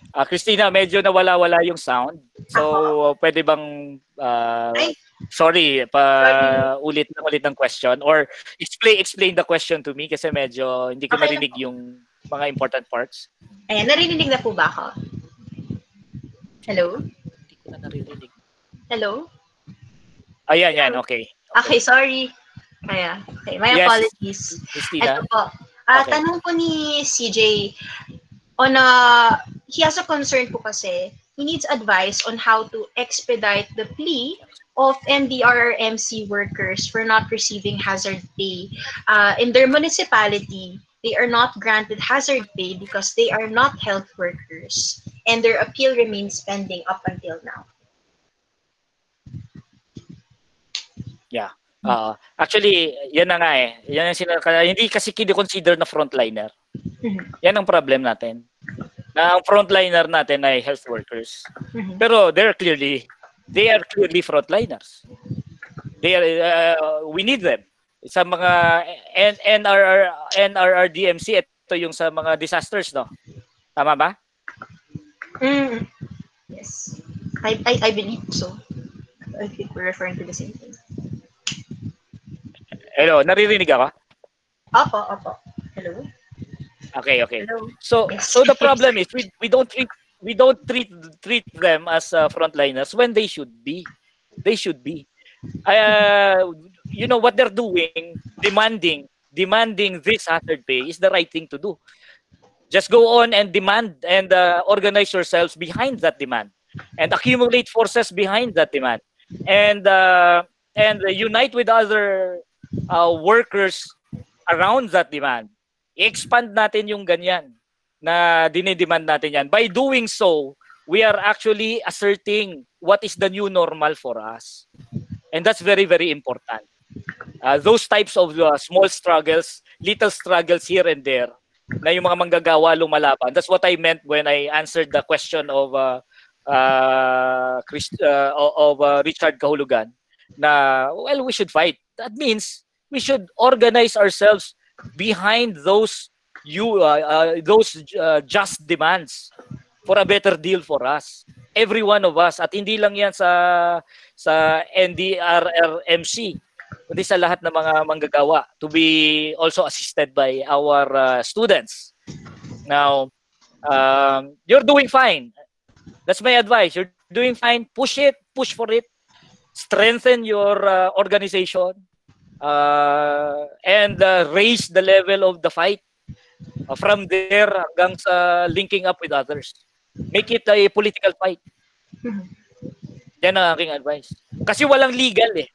Uh, Christina, medyo nawala-wala yung sound. So, Ako. pwede bang uh, Ay Sorry, pa ulit na ulit ng question or explain explain the question to me kasi medyo hindi ko okay. narinig yung mga important parts. Ayan, narinig na po ba ako? Hello? Hindi ko na naririnig. Hello? Ayan, yan, okay. Okay, sorry. Kaya, okay. My Yes. apologies. Christina? Ito po. Ah, Okay. Tanong po ni CJ, on a, he has a concern po kasi, he needs advice on how to expedite the plea of MDRRMC workers for not receiving hazard pay. Uh, in their municipality, they are not granted hazard pay because they are not health workers, and their appeal remains pending up until now. Yeah. Ah, actually, yan na nga eh. Yan ang hindi kasi kini-consider na frontliner. Mhm. Yan ang problem natin. Na ang frontliner natin ay health workers. Mhm. Pero they're clearly they are clearly frontliners. They are uh, we need them. Sa mga N NRR NRRDMC ito yung sa mga disasters no. Tama ba? Mm. Yes. I, I, I believe so. I think we're referring to the same thing. Hello, naririnig ako? Opo, opo. Hello? Okay, okay. So so the problem is we we don't treat we don't treat treat them as uh, frontliners when they should be. They should be. Uh, you know what they're doing, demanding demanding this hazard pay is the right thing to do. Just go on and demand and uh, organize yourselves behind that demand and accumulate forces behind that demand and uh, and unite with other uh, workers around that demand. I-expand natin yung ganyan na dinidemand natin yan. By doing so, we are actually asserting what is the new normal for us. And that's very, very important. Uh, those types of uh, small struggles, little struggles here and there, na yung mga manggagawa lumalaban. That's what I meant when I answered the question of uh, uh, Chris, uh, of uh, Richard Kahulugan na, well, we should fight. That means we should organize ourselves behind those you uh, uh, those uh, just demands for a better deal for us. Every one of us. At hindi lang yan sa sa NDRRMC kundi sa lahat ng mga manggagawa to be also assisted by our uh, students. Now um, you're doing fine. That's my advice. You're doing fine. Push it. Push for it. Strengthen your uh, organization uh, and uh, raise the level of the fight uh, from there hanggang sa linking up with others. Make it a political fight. Yan ang aking advice. Kasi walang legal eh.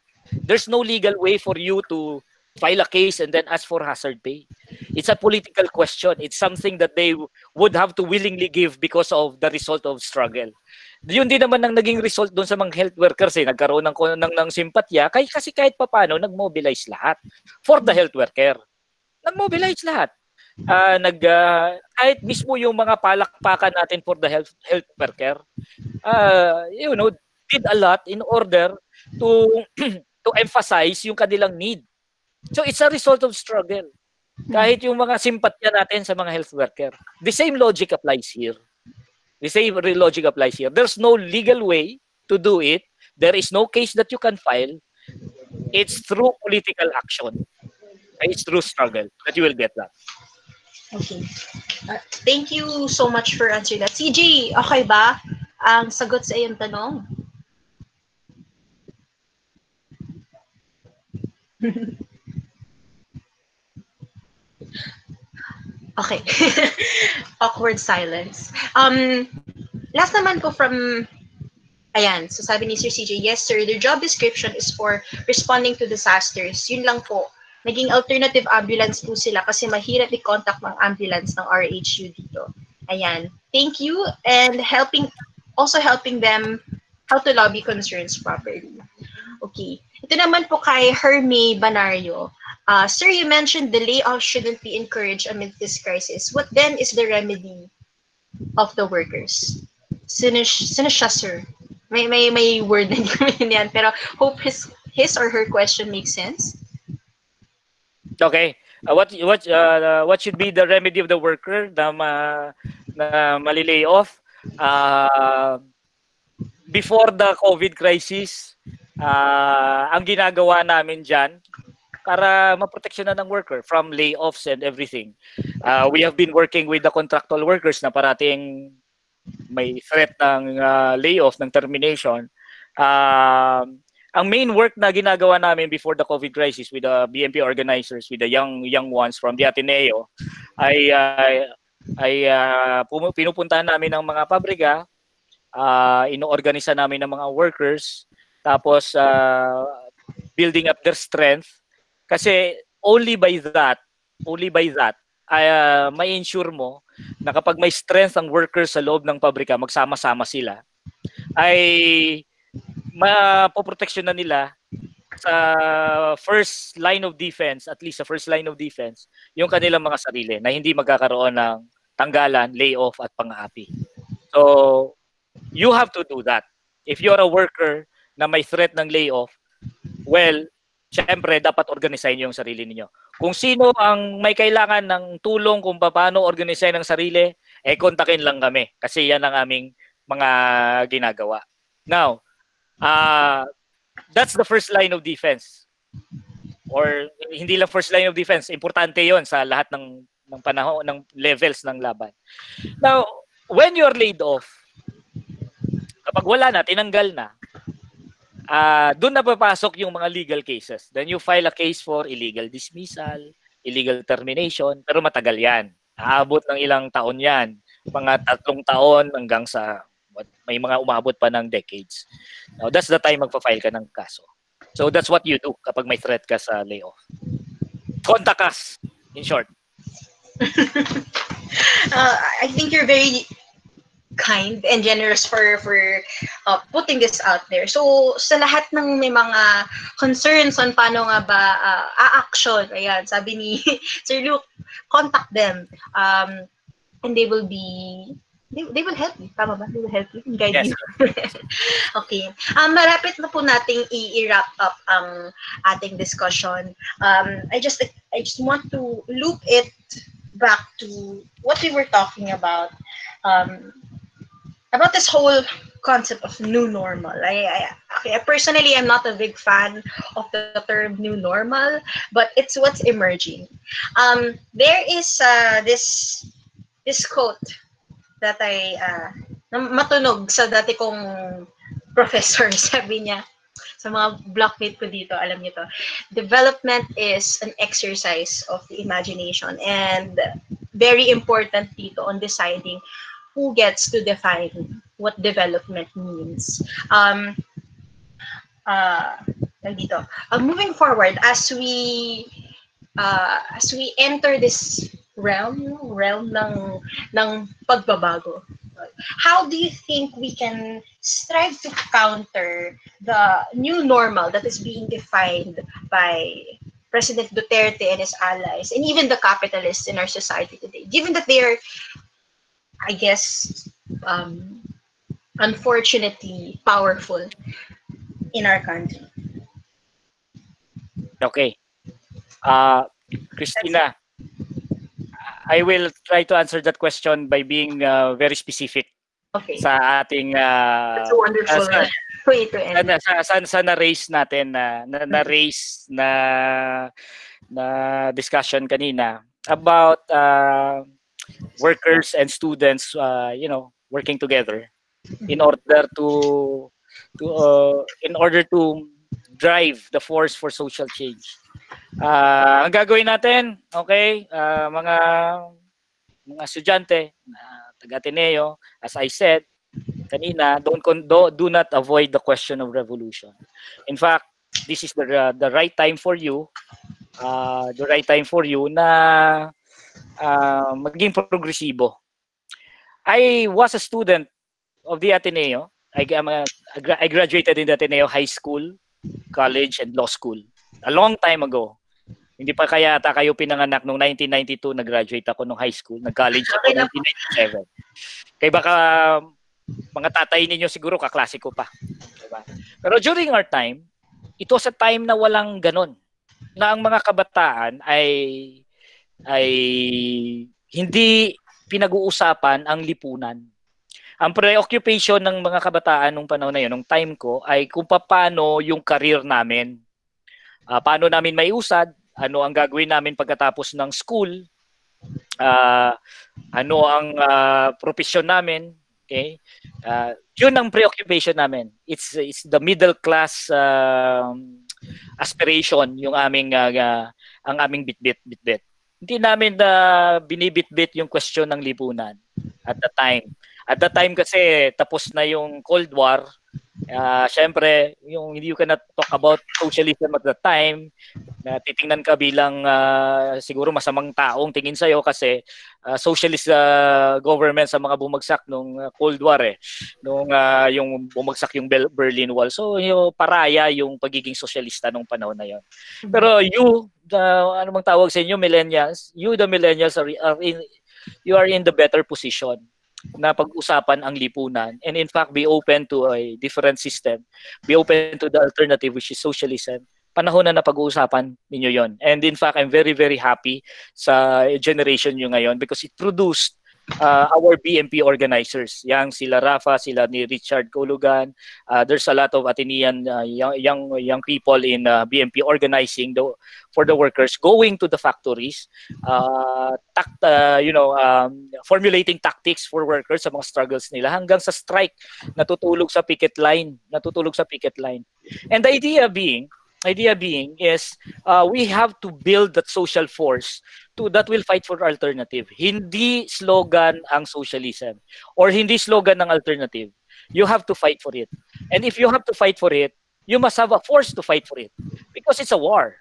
There's no legal way for you to file a case and then ask for hazard pay. It's a political question. It's something that they would have to willingly give because of the result of struggle. Yun din naman ang naging result doon sa mga health workers eh. Nagkaroon ng, ng, ng simpatya kay, kasi kahit papano nag-mobilize lahat for the health worker. Nag-mobilize lahat. Ah, nag ah, kahit mismo yung mga palakpakan natin for the health health worker uh, you know did a lot in order to to emphasize yung kanilang need so it's a result of struggle kahit yung mga simpatya natin sa mga health worker the same logic applies here the same logic applies here there's no legal way to do it there is no case that you can file it's through political action it's through struggle that you will get that Okay. Uh, thank you so much for answering that. CJ, okay ba ang sagot sa iyong tanong? okay. Awkward silence. Um, last naman po from Ayan, so sabi ni Sir CJ, yes sir, their job description is for responding to disasters. Yun lang po. Naging alternative ambulance po sila kasi mahirap i-contact ng ambulance ng RHU dito. Ayan. Thank you and helping also helping them how to lobby concerns properly. Okay. Ito naman po kay Hermie Banario. Uh, sir, you mentioned the layoff shouldn't be encouraged amid this crisis. What then is the remedy of the workers? Sino, sino sir? May, may, may word na hindi yan, pero hope his, his or her question makes sense. Okay. Uh, what what uh, what should be the remedy of the worker na ma, na malilay off? Uh, before the COVID crisis, uh, ang ginagawa namin diyan para maproteksyonan ng worker from layoffs and everything. Uh, we have been working with the contractual workers na parating may threat ng uh, layoff, ng termination. Um, ang main work na ginagawa namin before the COVID crisis with the BMP organizers, with the young young ones from the Ateneo, ay uh, ay uh, pinupuntahan namin ng mga pabrika, uh, inoorganisa namin ng mga workers, tapos uh, building up their strength. Kasi only by that, only by that, uh, may ensure mo na kapag may strength ang workers sa loob ng pabrika, magsama-sama sila, ay mapoproteksyon na nila sa first line of defense, at least sa first line of defense, yung kanilang mga sarili na hindi magkakaroon ng tanggalan, layoff at pang-aapi. So, you have to do that. If you're a worker na may threat ng layoff, well, syempre dapat organisayin yung sarili niyo. Kung sino ang may kailangan ng tulong kung paano organisayin ang sarili, eh kontakin lang kami kasi yan ang aming mga ginagawa. Now, uh, that's the first line of defense. Or hindi lang first line of defense, importante 'yon sa lahat ng ng panahon ng levels ng laban. Now, when you're laid off, kapag wala na, tinanggal na, uh, doon na papasok yung mga legal cases. Then you file a case for illegal dismissal, illegal termination, pero matagal yan. Aabot ng ilang taon yan. Mga tatlong taon hanggang sa may mga umabot pa ng decades. Now, that's the time magpa-file ka ng kaso. So that's what you do kapag may threat ka sa layoff. Contact us, in short. uh, I think you're very kind and generous for for uh, putting this out there. So sa lahat ng may mga concerns on paano nga ba uh, a-action, ayan, sabi ni Sir Luke, contact them. Um, and they will be they, they will help you. Tama ba? They will help you and guide yes. you. okay. Um, marapit na po nating i-wrap up ang ating discussion. Um, I just I just want to loop it back to what we were talking about. Um, about this whole concept of new normal. I, I, okay, personally, I'm not a big fan of the term new normal, but it's what's emerging. Um, there is uh, this this quote that I, uh, matunog sa dati kong professor, sabi niya, sa mga blockmate ko dito, alam niyo to, development is an exercise of the imagination and very important dito on deciding who gets to define what development means. Um, uh, dito. Uh, moving forward, as we uh, as we enter this realm, realm ng, ng pagbabago. How do you think we can strive to counter the new normal that is being defined by President Duterte and his allies, and even the capitalists in our society today, given that they are, I guess, um, unfortunately powerful in our country? Okay. Uh, Christina, I will try to answer that question by being uh, very specific okay. sa ating uh, That's a wonderful uh, way to end. Sa, sa, sa na-raise natin na na, na raise na na discussion kanina about uh, workers and students uh, you know working together in order to to uh, in order to drive the force for social change. Uh, ang gagawin natin, okay, uh, mga mga estudyante na uh, taga Ateneo, as I said kanina, don't do, do not avoid the question of revolution. In fact, this is the uh, the right time for you, uh, the right time for you na uh, maging progresibo. I was a student of the Ateneo. I, a, I graduated in the Ateneo High School, College, and Law School a long time ago. Hindi pa kaya ata kayo pinanganak noong 1992, nag-graduate ako nung high school, nag-college ako noong 1997. Kaya baka mga tatay ninyo siguro kaklase ko pa. Diba? Pero during our time, ito sa time na walang ganon. Na ang mga kabataan ay ay hindi pinag-uusapan ang lipunan. Ang preoccupation ng mga kabataan nung panahon na yun, nung time ko, ay kung paano yung career namin. Uh, paano namin maiusad, ano ang gagawin namin pagkatapos ng school, uh, ano ang uh, profesyon namin, Okay? Uh, yun ang preoccupation namin. It's it's the middle class um, aspiration yung aming uh, uh, ang aming bitbit bitbit. Hindi namin na binibitbit yung question ng lipunan at the time. At the time kasi tapos na yung Cold War, Uh, Siyempre, yung you cannot talk about socialism at the time, na titingnan ka bilang uh, siguro masamang taong tingin sa'yo kasi uh, socialist uh, government sa mga bumagsak nung Cold War eh. Nung uh, yung bumagsak yung Berlin Wall. So, yung paraya yung pagiging sosyalista nung panahon na yon. Pero you, uh, ano mang tawag sa inyo, millennials, you the millennials are, are in, you are in the better position na pag-usapan ang lipunan. And in fact be open to a different system, be open to the alternative which is socialism, panahon na na pag-uusapan ninyo yon. And in fact, I'm very, very happy sa generation nyo ngayon because it produced uh, our BMP organizers. Yang sila Rafa, sila ni Richard Colugan. Uh, there's a lot of Atenean uh, young, young young people in uh, BMP organizing the, for the workers going to the factories, uh, tact, uh, you know, um, formulating tactics for workers sa mga struggles nila hanggang sa strike natutulog sa picket line, natutulog sa picket line. And the idea being idea being is uh, we have to build that social force to that will fight for alternative. Hindi slogan ang socialism or hindi slogan ng alternative. You have to fight for it. And if you have to fight for it, you must have a force to fight for it because it's a war.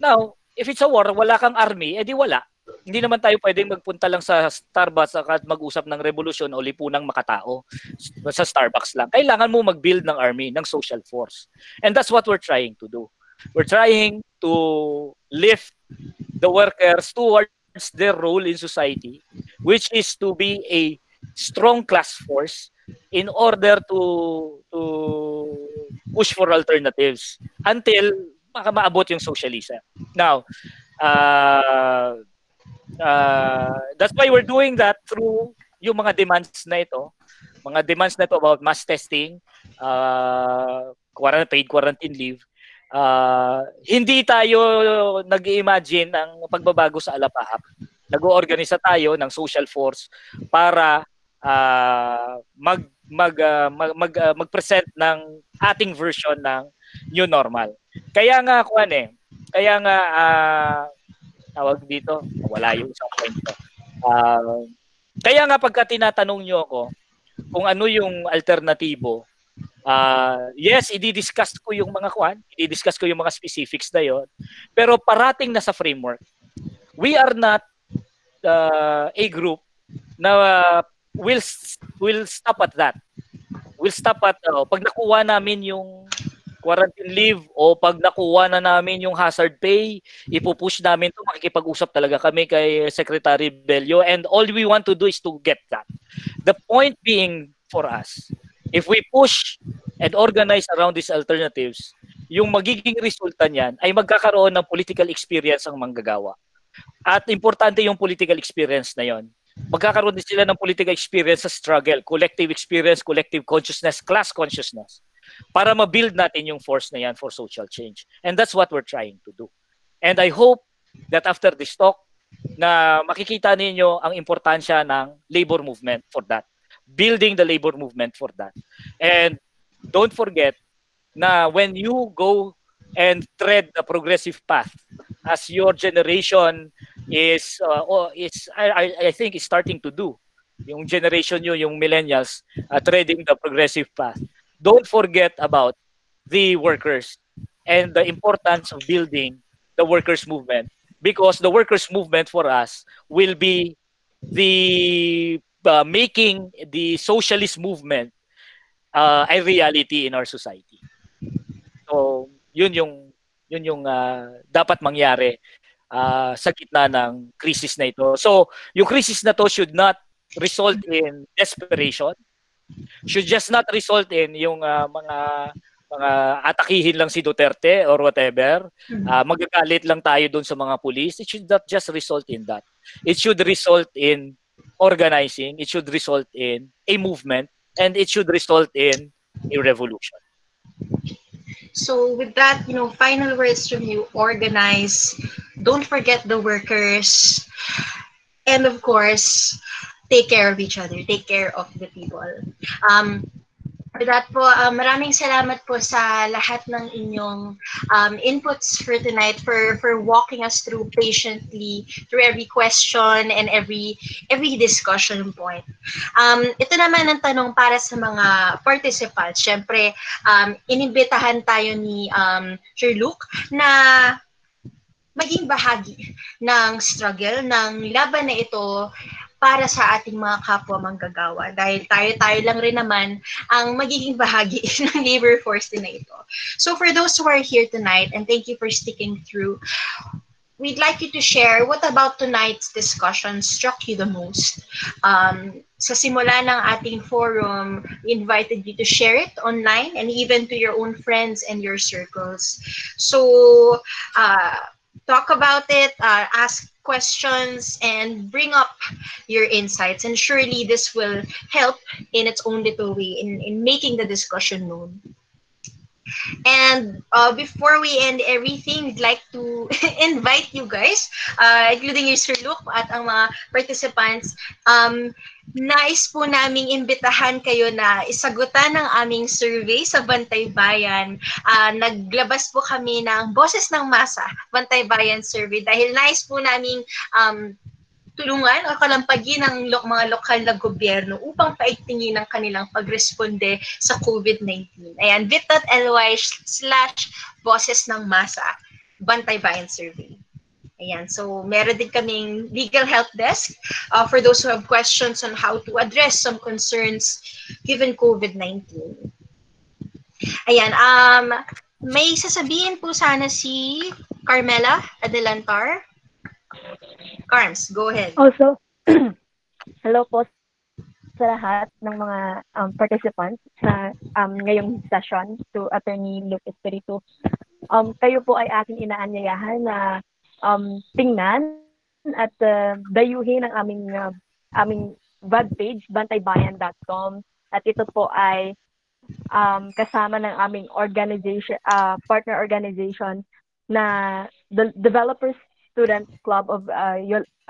Now, if it's a war, wala kang army, edi wala. Hindi naman tayo pwedeng magpunta lang sa Starbucks at mag-usap ng revolusyon o lipunang makatao sa Starbucks lang. Kailangan mo mag-build ng army, ng social force. And that's what we're trying to do. We're trying to lift the workers towards their role in society, which is to be a strong class force in order to to push for alternatives until maabot yung socialism. Now, uh, uh, that's why we're doing that through yung mga demands na ito, mga demands na ito about mass testing, uh, paid quarantine leave, uh, hindi tayo nag-imagine ng pagbabago sa Alapahap. Nag-oorganisa tayo ng social force para uh, mag mag, uh, mag, mag uh, mag-present ng ating version ng new normal. Kaya nga kuan eh, kaya nga uh, tawag dito, wala yung isang point ko. Uh, kaya nga pagka tinatanong niyo ako kung ano yung alternatibo Uh, yes, i-discuss ko yung mga kwan, i-discuss ko yung mga specifics na yon. Pero parating na sa framework. We are not uh, a group na uh, will will stop at that. Will stop at uh, pag nakuha namin yung quarantine leave o pag nakuha na namin yung hazard pay, ipupush namin to makikipag-usap talaga kami kay Secretary Bello and all we want to do is to get that. The point being for us If we push and organize around these alternatives, yung magiging resulta niyan ay magkakaroon ng political experience ang manggagawa. At importante yung political experience na yon. Magkakaroon din sila ng political experience sa struggle, collective experience, collective consciousness, class consciousness para ma-build natin yung force na yan for social change. And that's what we're trying to do. And I hope that after this talk, na makikita ninyo ang importansya ng labor movement for that building the labor movement for that. And don't forget na when you go and tread the progressive path as your generation is uh, oh, is I, I think is starting to do yung generation nyo, yung millennials uh, treading the progressive path don't forget about the workers and the importance of building the workers movement because the workers movement for us will be the uh, making the socialist movement uh, a reality in our society. So, yun yung yun yung uh, dapat mangyari uh, sa gitna ng crisis na ito. So, yung crisis na to should not result in desperation. Should just not result in yung uh, mga mga atakihin lang si Duterte or whatever. Uh, magagalit lang tayo doon sa mga pulis. It should not just result in that. It should result in organizing, it should result in a movement and it should result in a revolution. So with that, you know, final words from you, organize, don't forget the workers, and of course, take care of each other, take care of the people. Um, for that po, uh, maraming salamat po sa lahat ng inyong um, inputs for tonight, for for walking us through patiently through every question and every every discussion point. Um, ito naman ang tanong para sa mga participants. Siyempre, um, inimbitahan tayo ni um, Sir Luke na maging bahagi ng struggle, ng laban na ito para sa ating mga kapwa manggagawa. Dahil tayo-tayo lang rin naman ang magiging bahagi ng labor force din na ito. So for those who are here tonight, and thank you for sticking through, we'd like you to share what about tonight's discussion struck you the most. Um, sa simula ng ating forum, we invited you to share it online and even to your own friends and your circles. So, uh, talk about it, uh, ask questions, and bring up your insights. And surely this will help in its own little way in, in making the discussion known. And uh, before we end everything, we'd like to invite you guys, uh, including your Sir Luke at ang mga participants, um, nais po naming imbitahan kayo na isagutan ng aming survey sa Bantay Bayan. Uh, naglabas po kami ng Boses ng Masa, Bantay Bayan survey dahil nais po naming um, tulungan o kalampagin ng lo- mga lokal na gobyerno upang paigtingin ang kanilang pagresponde sa COVID-19. Ayan, bit.ly slash boses ng masa, Bantay Bayan Survey. Ayan, so meron din kaming legal help desk uh, for those who have questions on how to address some concerns given COVID-19. Ayan, um, may sasabihin po sana si Carmela Adelantar. Carms, go ahead. Also, hello po sa lahat ng mga um, participants sa um, ngayong session to Attorney Luke Espiritu. Um, kayo po ay aking inaanyayahan na um, tingnan at uh, dayuhin ang aming uh, aming webpage, bantaybayan.com. At ito po ay um, kasama ng aming organization, uh, partner organization na the Developers Student Club of uh,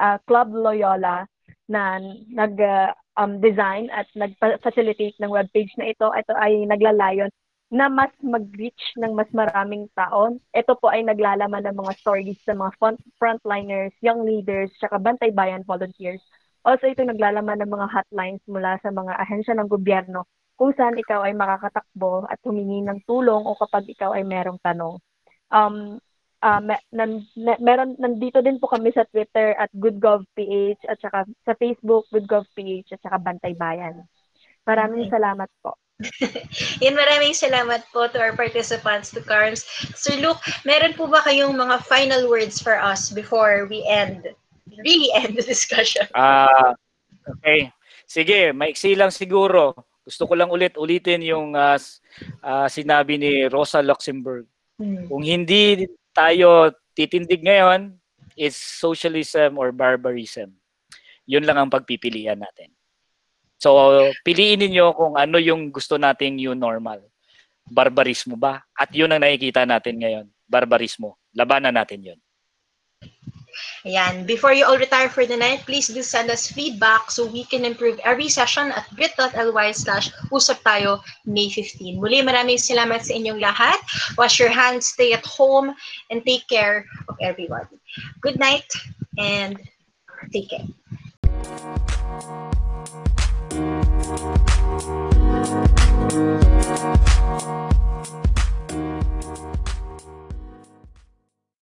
uh, Club Loyola na nag uh, um, design at nag-facilitate ng webpage na ito. Ito ay naglalayon na mas mag-reach ng mas maraming tao. Ito po ay naglalaman ng mga stories sa mga front frontliners, young leaders, tsaka bantay bayan volunteers. Also, ito naglalaman ng mga hotlines mula sa mga ahensya ng gobyerno kung saan ikaw ay makakatakbo at humingi ng tulong o kapag ikaw ay merong tanong. Um, uh, me- nan- me- meron nandito din po kami sa Twitter at GoodGovPH at saka sa Facebook GoodGovPH at saka Bantay Bayan. Maraming okay. salamat po. Yan, maraming salamat po to our participants, to Carms. Sir Luke, meron po ba kayong mga final words for us before we end, really end the discussion? Ah, uh, okay. Sige, maiksi lang siguro. Gusto ko lang ulit ulitin yung uh, uh, sinabi ni Rosa Luxemburg. Hmm. Kung hindi tayo titindig ngayon is socialism or barbarism. Yun lang ang pagpipilian natin. So, piliin niyo kung ano yung gusto nating new normal. Barbarismo ba? At yun ang nakikita natin ngayon. Barbarismo. Labanan natin yun. Ayan. Before you all retire for the night, please do send us feedback so we can improve every session at bit.ly slash usap tayo May 15. Muli, maraming salamat sa inyong lahat. Wash your hands, stay at home, and take care of everybody. Good night, and take care.